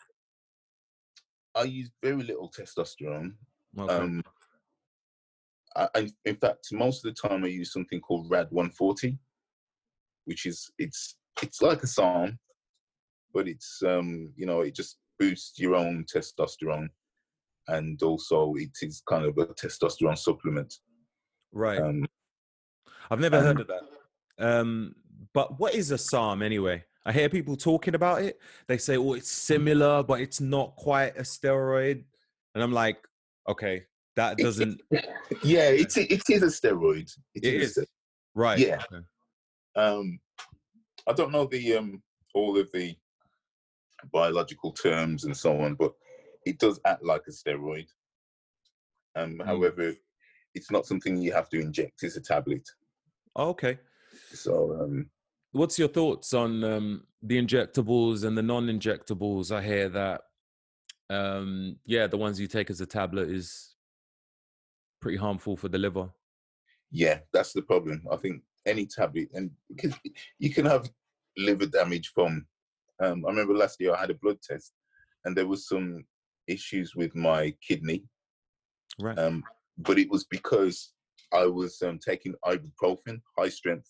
I use very little testosterone. Okay. Um, I, I, in fact, most of the time I use something called Rad 140, which is it's it's like a SARM, but it's um you know it just boosts your own testosterone and also it is kind of a testosterone supplement. Right. Um, I've never heard of that. Um, but what is a SARM anyway? I hear people talking about it. They say, "Oh, it's similar, but it's not quite a steroid," and I'm like, "Okay, that doesn't." yeah, it's it is a steroid. it, it is. is. right. Yeah. Okay. Um, I don't know the um all of the biological terms and so on, but it does act like a steroid. Um, mm. However, it's not something you have to inject; it's a tablet. Oh, okay. So, um, what's your thoughts on um, the injectables and the non-injectables? I hear that, um, yeah, the ones you take as a tablet is pretty harmful for the liver. Yeah, that's the problem. I think any tablet, and because you can have liver damage from. Um, I remember last year I had a blood test, and there was some issues with my kidney. Right. Um, but it was because I was um, taking ibuprofen, high strength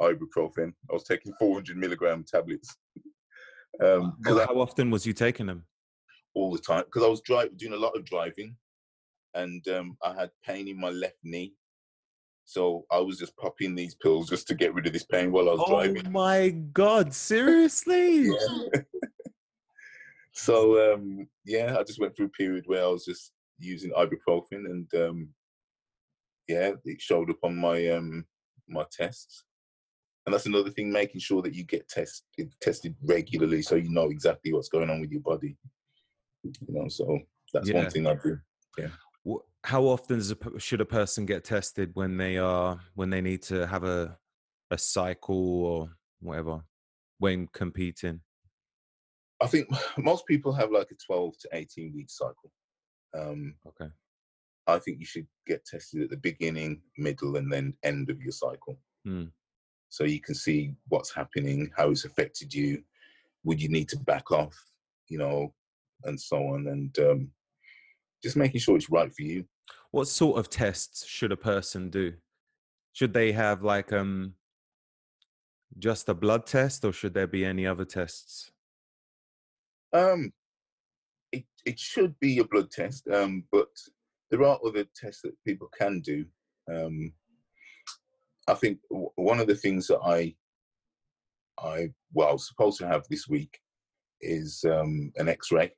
ibuprofen. I was taking 400 milligram tablets. Um, well, how I, often was you taking them? All the time, because I was driving, doing a lot of driving, and um, I had pain in my left knee. So I was just popping these pills just to get rid of this pain while I was oh driving. Oh my god! Seriously? yeah. so um, yeah, I just went through a period where I was just using ibuprofen, and um, yeah, it showed up on my um, my tests. And that's another thing, making sure that you get tested tested regularly, so you know exactly what's going on with your body. You know, so that's yeah. one thing I do. Yeah. How often a, should a person get tested when they are when they need to have a a cycle or whatever when competing? I think most people have like a 12 to 18 week cycle. Um, okay. I think you should get tested at the beginning, middle, and then end of your cycle. Mm. So you can see what's happening, how it's affected you. Would you need to back off, you know, and so on, and um, just making sure it's right for you. What sort of tests should a person do? Should they have like um just a blood test, or should there be any other tests? Um, it it should be a blood test, um, but there are other tests that people can do. Um, I think w- one of the things that I I well supposed to have this week is um, an X-ray,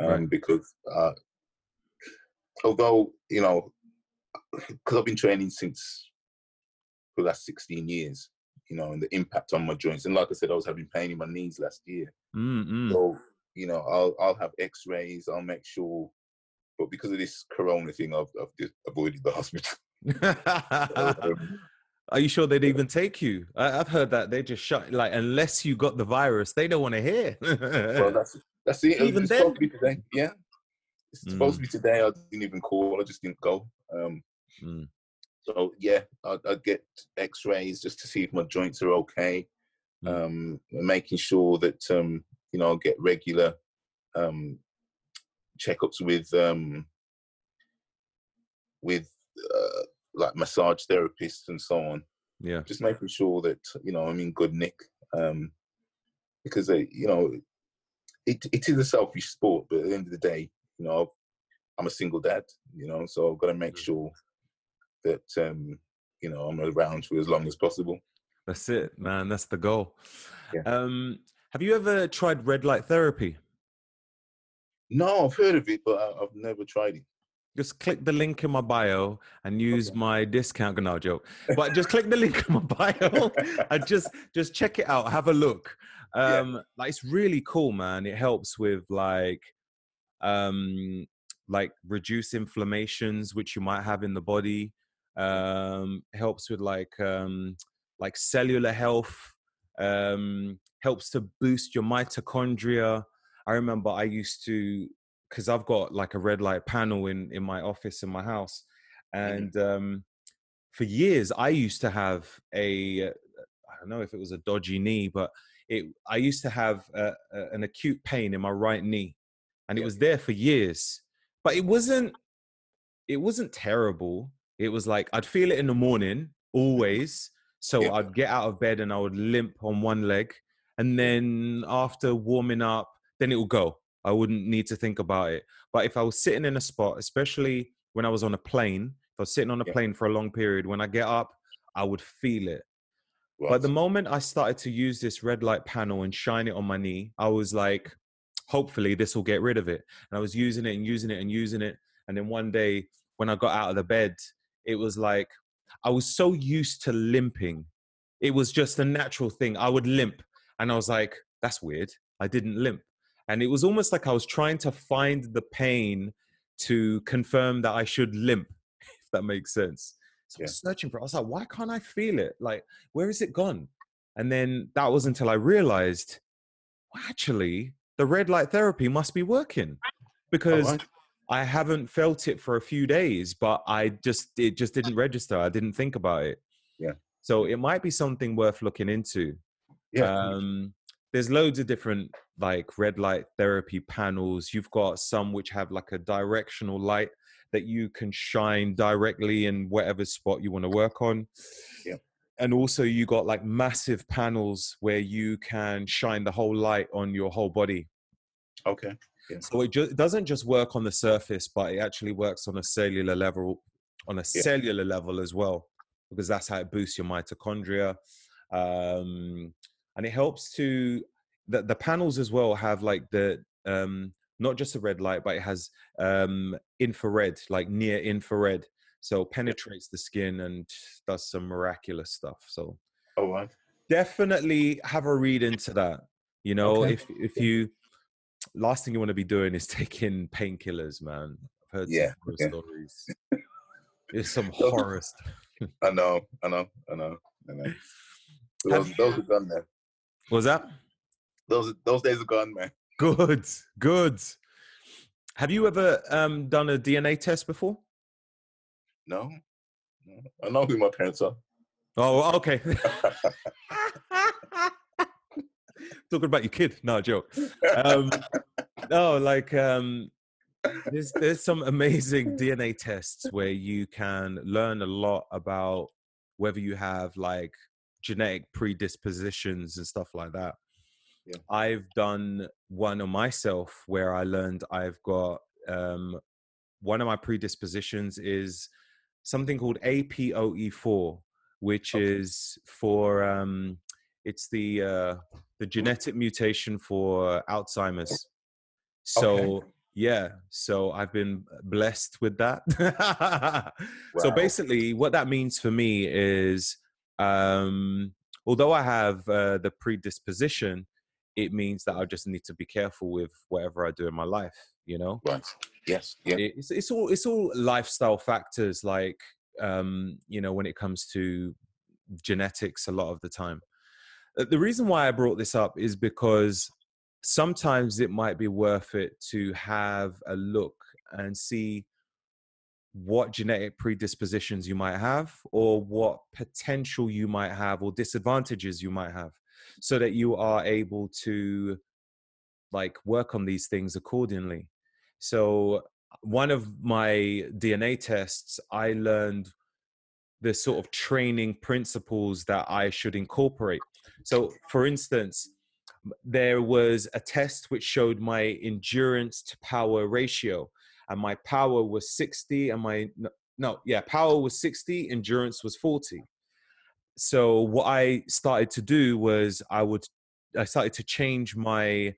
um, right. because uh, although you know, because I've been training since for the last sixteen years, you know, and the impact on my joints. And like I said, I was having pain in my knees last year. Mm-hmm. So, you know, I'll I'll have X-rays. I'll make sure, but because of this Corona thing, I've I've just avoided the hospital. um, Are you sure they'd even take you? I, have heard that they just shut like unless you got the virus, they don't want to hear. well, that's that's it. Even it's then, supposed to be today. Yeah, it's mm. supposed to be today. I didn't even call. I just didn't go. Um, mm. So yeah, I, I get X-rays just to see if my joints are okay. Mm. Um, making sure that um, you know I get regular um, checkups with um, with uh, like massage therapists and so on. Yeah, just making sure that you know I'm in good nick. Um, because they, you know, it it is a selfish sport, but at the end of the day, you know, I'm a single dad, you know, so I've got to make mm. sure that um, you know I'm around for as long as possible. That's it, man. That's the goal. Yeah. Um, have you ever tried red light therapy? No, I've heard of it, but I've never tried it. Just click the link in my bio and use okay. my discount. No joke, but just click the link in my bio and just just check it out. Have a look. Um, yeah. Like it's really cool, man. It helps with like um like reduce inflammations which you might have in the body. Um, helps with like um like cellular health. Um, helps to boost your mitochondria I remember I used to because I've got like a red light panel in in my office in my house, mm-hmm. and mm-hmm. um, for years I used to have a I don't know if it was a dodgy knee, but it I used to have a, a, an acute pain in my right knee, and it was there for years, but it wasn't it wasn't terrible. It was like I'd feel it in the morning always. So yeah. I'd get out of bed and I would limp on one leg. And then after warming up, then it will go. I wouldn't need to think about it. But if I was sitting in a spot, especially when I was on a plane, if I was sitting on a yeah. plane for a long period, when I get up, I would feel it. Right. But the moment I started to use this red light panel and shine it on my knee, I was like, hopefully this will get rid of it. And I was using it and using it and using it. And then one day when I got out of the bed, it was like I was so used to limping. It was just a natural thing. I would limp. And I was like, that's weird. I didn't limp and it was almost like I was trying to find the pain to confirm that I should limp, if that makes sense. So yeah. I was searching for it. I was like, why can't I feel it? Like, where is it gone? And then that was until I realized, well, actually, the red light therapy must be working because right. I haven't felt it for a few days, but I just it just didn't register. I didn't think about it. Yeah. So it might be something worth looking into. Yeah. Um, there's loads of different like red light therapy panels. You've got some which have like a directional light that you can shine directly in whatever spot you want to work on. Yeah. And also you got like massive panels where you can shine the whole light on your whole body. Okay. Yeah. So it, ju- it doesn't just work on the surface, but it actually works on a cellular level, on a yeah. cellular level as well, because that's how it boosts your mitochondria. Um, and it helps to the, the panels as well have like the um not just a red light but it has um infrared like near infrared so penetrates the skin and does some miraculous stuff so oh right. definitely have a read into that you know okay. if if you last thing you want to be doing is taking painkillers man. I've heard yeah, some okay. stories. There's some horror stuff i know i know i know. I know those, those are done there was that? Those those days are gone, man. Good, good. Have you ever um, done a DNA test before? No. no. I know who my parents are. Oh, okay. Talking about your kid, no joke. Um, no, like um, there's there's some amazing DNA tests where you can learn a lot about whether you have like genetic predispositions and stuff like that. Yeah. I've done one on myself where I learned I've got um, one of my predispositions is something called APOE4, which okay. is for um, it's the uh, the genetic mutation for Alzheimer's. So okay. yeah, so I've been blessed with that. wow. So basically, what that means for me is um, although I have uh, the predisposition, it means that I just need to be careful with whatever I do in my life. You know, right? Yes, yeah. It's it's all it's all lifestyle factors, like um, you know, when it comes to genetics a lot of the time. Uh, the reason why I brought this up is because sometimes it might be worth it to have a look and see what genetic predispositions you might have or what potential you might have or disadvantages you might have so that you are able to like work on these things accordingly. So one of my dna tests i learned the sort of training principles that i should incorporate. So for instance there was a test which showed my endurance to power ratio and my power was 60 and my no yeah power was 60 endurance was 40 so what i started to do was i would i started to change my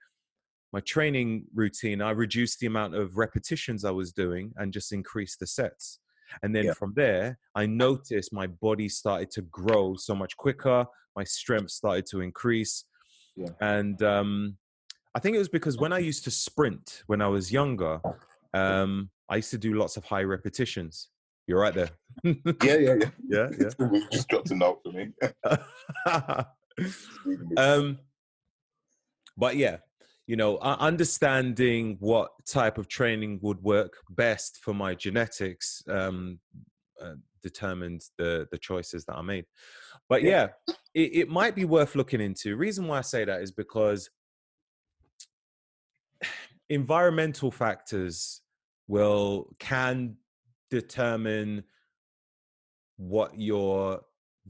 my training routine i reduced the amount of repetitions i was doing and just increased the sets and then yeah. from there i noticed my body started to grow so much quicker my strength started to increase yeah. and um, i think it was because when i used to sprint when i was younger um, I used to do lots of high repetitions. You're right there. yeah, yeah, yeah. Yeah, yeah. just dropped a note for me. um, but yeah, you know, understanding what type of training would work best for my genetics um, uh, determined the the choices that I made. But yeah, yeah it, it might be worth looking into. Reason why I say that is because environmental factors will can determine what your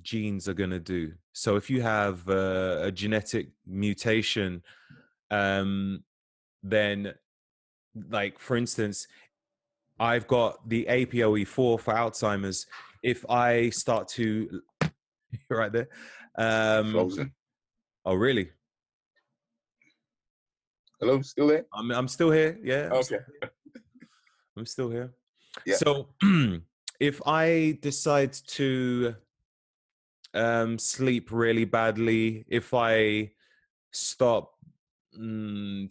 genes are going to do. So if you have a, a genetic mutation um then like for instance i've got the APOE4 for Alzheimer's. If i start to right there um Frozen. oh really Hello, still there? I'm I'm still here. Yeah. I'm okay. Still I'm still here. Yeah. So if I decide to um, sleep really badly, if I stop mm,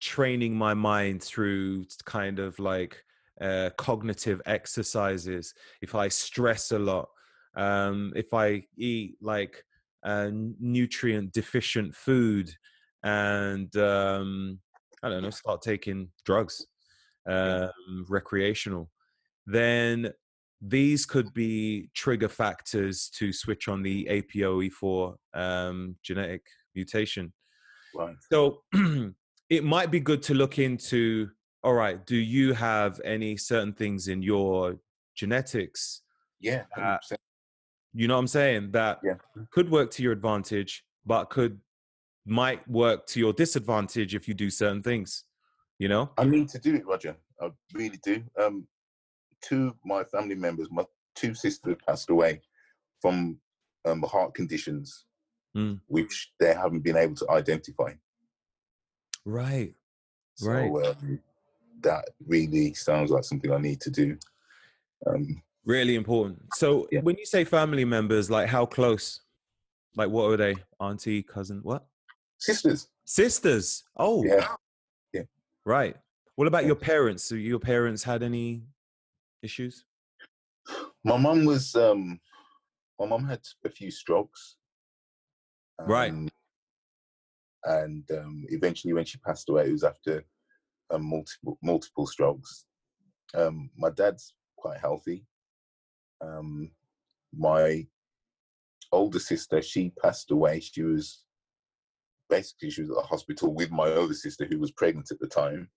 training my mind through kind of like uh, cognitive exercises, if I stress a lot, um, if I eat like uh, nutrient deficient food, and um, I don't know, start taking drugs, um, recreational, then these could be trigger factors to switch on the APOE4 um, genetic mutation. Right. So it might be good to look into all right, do you have any certain things in your genetics? Yeah. That, you know what I'm saying? That yeah. could work to your advantage, but could might work to your disadvantage if you do certain things you know? I need to do it roger. I really do. Um two my family members my two sisters passed away from um, heart conditions mm. which they haven't been able to identify. Right so, right. um, that really sounds like something i need to do. Um really important. So yeah. when you say family members like how close? Like what are they? Auntie cousin what Sisters. Sisters. Oh. Yeah. Yeah. Right. What about yeah. your parents? So your parents had any issues? My mum was um my mum had a few strokes. Um, right. And um, eventually when she passed away it was after um, multiple multiple strokes. Um, my dad's quite healthy. Um, my older sister, she passed away. She was basically she was at the hospital with my other sister who was pregnant at the time,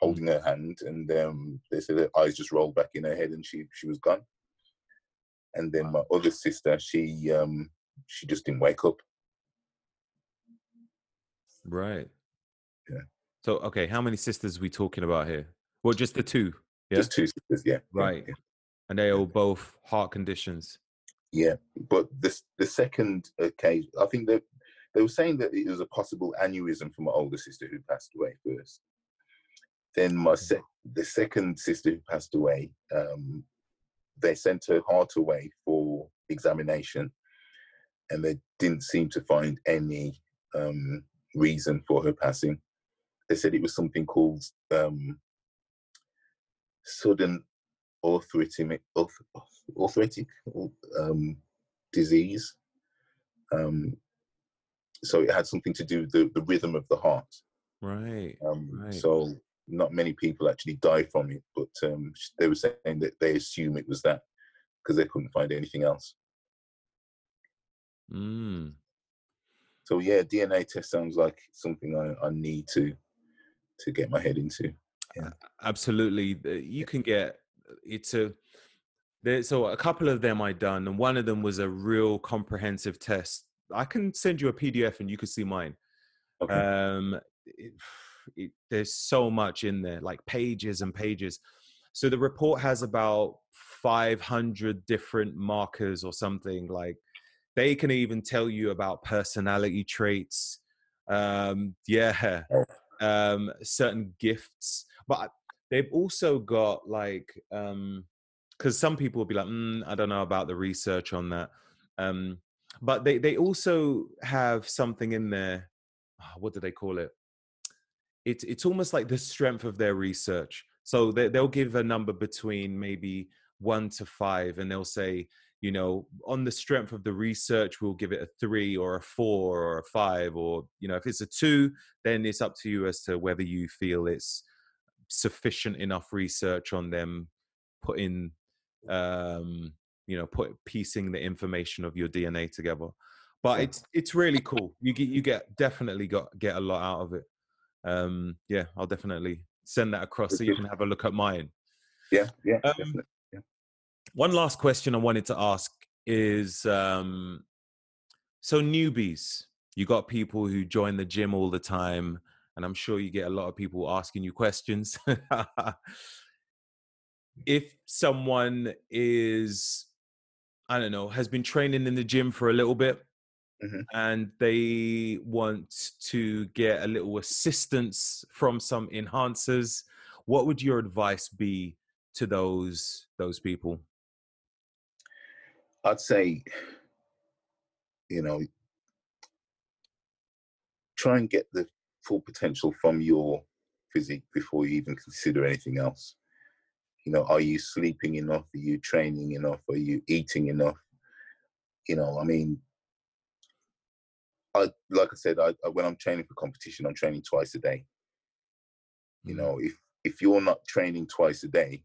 holding her hand, and um, they said her eyes just rolled back in her head and she she was gone. And then my other sister, she um, she just didn't wake up. Right. Yeah. So okay, how many sisters are we talking about here? Well, just the two. Yeah. Just two sisters. Yeah. Right. Yeah. And they all both heart conditions. Yeah, but this the second occasion, I think that they were saying that it was a possible aneurysm for my older sister who passed away first. Then my se- the second sister who passed away, um, they sent her heart away for examination, and they didn't seem to find any um, reason for her passing. They said it was something called um, sudden arrhythmic, arrhythmic um, disease. Um, so it had something to do with the, the rhythm of the heart. Right. Um, right. So not many people actually die from it, but um, they were saying that they assume it was that because they couldn't find anything else. Mm. So yeah, DNA test sounds like something I, I need to to get my head into. Yeah. Absolutely, you can get it's a there. So a couple of them I done, and one of them was a real comprehensive test. I can send you a PDF, and you can see mine. Okay. Um, it, it, there's so much in there, like pages and pages. So the report has about 500 different markers or something. Like they can even tell you about personality traits. Um, yeah, oh. um, certain gifts, but they've also got like um because some people will be like mm, i don't know about the research on that um but they they also have something in there oh, what do they call it it's it's almost like the strength of their research. So they, they'll give a number between maybe one to five, and they'll say, you know, on the strength of the research, we'll give it a three or a four or a five, or you know, if it's a two, then it's up to you as to whether you feel it's sufficient enough research on them putting, um, you know, put piecing the information of your DNA together. But it's it's really cool. You get you get definitely got get a lot out of it um, yeah, I'll definitely send that across so you can have a look at mine. Yeah, yeah, um. Yeah. One last question I wanted to ask is um, so newbies, you got people who join the gym all the time, and I'm sure you get a lot of people asking you questions. if someone is, I don't know, has been training in the gym for a little bit, Mm-hmm. and they want to get a little assistance from some enhancers. What would your advice be to those those people? I'd say you know try and get the full potential from your physique before you even consider anything else you know are you sleeping enough are you training enough are you eating enough you know i mean I like I said, I, when I'm training for competition, I'm training twice a day. You mm. know, if if you're not training twice a day,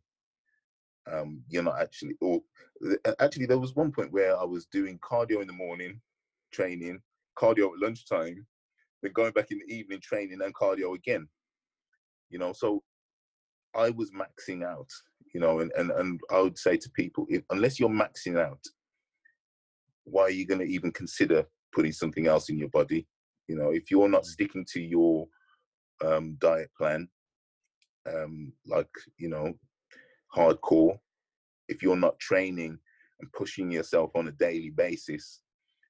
um, you're not actually. Or actually, there was one point where I was doing cardio in the morning, training cardio at lunchtime, then going back in the evening training and cardio again. You know, so I was maxing out. You know, and and and I would say to people, if unless you're maxing out, why are you going to even consider putting something else in your body. You know, if you're not sticking to your um, diet plan, um, like you know, hardcore, if you're not training and pushing yourself on a daily basis,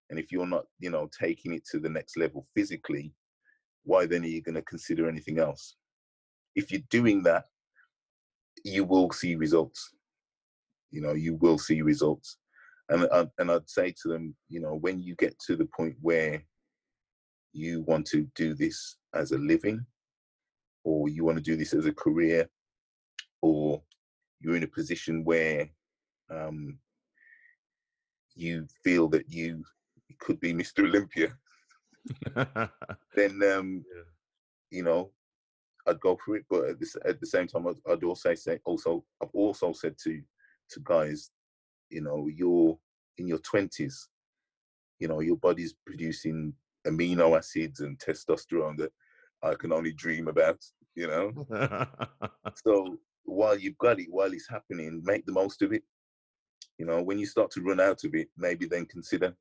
and if you're not, you know, taking it to the next level physically, why then are you going to consider anything else? If you're doing that, you will see results. You know, you will see results and uh, and I'd say to them, you know, when you get to the point where you want to do this as a living, or you want to do this as a career, or you're in a position where um, you feel that you could be Mr. Olympia, then um, yeah. you know I'd go for it. But at the, at the same time, I'd, I'd also say also I've also said to to guys you know you're in your 20s you know your body's producing amino acids and testosterone that i can only dream about you know so while you've got it while it's happening make the most of it you know when you start to run out of it maybe then consider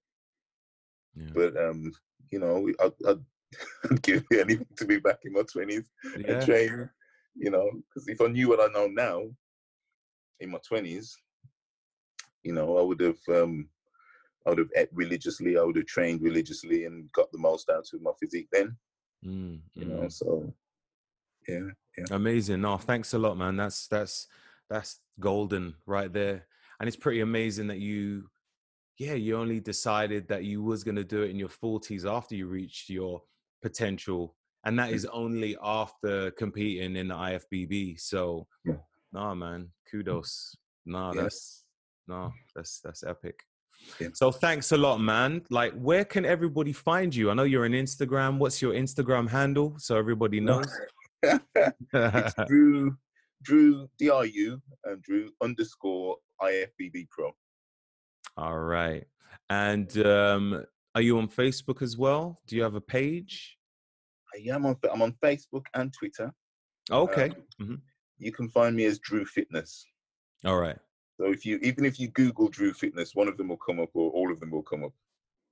yeah. but um you know I, I'd, I'd give anything to be back in my 20s yeah. and train you know because if i knew what i know now in my 20s you know, I would have um, I would have ate religiously. I would have trained religiously and got the most out of my physique then. Mm, you know, mm. so yeah, yeah. Amazing. No, thanks a lot, man. That's that's that's golden right there. And it's pretty amazing that you yeah, you only decided that you was gonna do it in your 40s after you reached your potential. And that is only after competing in the IFBB. So yeah. nah man, kudos. No, yeah. that's no, that's that's epic. Yeah. So thanks a lot, man. Like, where can everybody find you? I know you're on Instagram. What's your Instagram handle so everybody knows? it's Drew Drew DRU and Drew underscore IFBB Pro. All right. And um, are you on Facebook as well? Do you have a page? I am on. I'm on Facebook and Twitter. Okay. Um, mm-hmm. You can find me as Drew Fitness. All right. So if you even if you Google Drew Fitness, one of them will come up, or all of them will come up.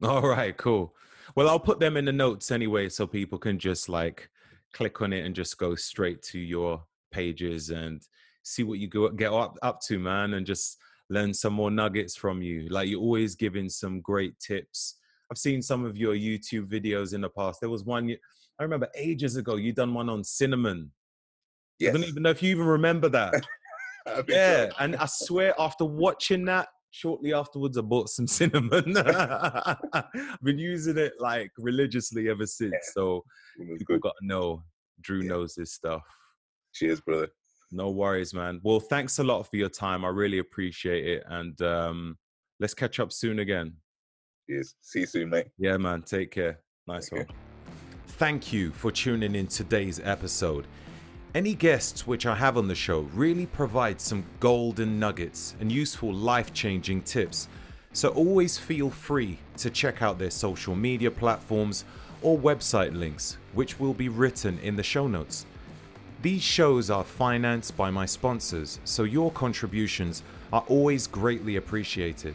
All right. Cool. Well, I'll put them in the notes anyway, so people can just like click on it and just go straight to your pages and see what you go get up up to, man, and just learn some more nuggets from you. Like you're always giving some great tips. I've seen some of your YouTube videos in the past. There was one I remember ages ago you done one on cinnamon. Yes. I don't even know if you even remember that. yeah, and I swear after watching that, shortly afterwards I bought some cinnamon. I've been using it like religiously ever since. Yeah. So people got to know Drew yeah. knows this stuff. Cheers, brother. No worries, man. Well, thanks a lot for your time. I really appreciate it. And um, let's catch up soon again. Yes. See you soon, mate. Yeah, man. Take care. Nice one. Thank you for tuning in today's episode. Any guests which I have on the show really provide some golden nuggets and useful life changing tips. So always feel free to check out their social media platforms or website links, which will be written in the show notes. These shows are financed by my sponsors, so your contributions are always greatly appreciated.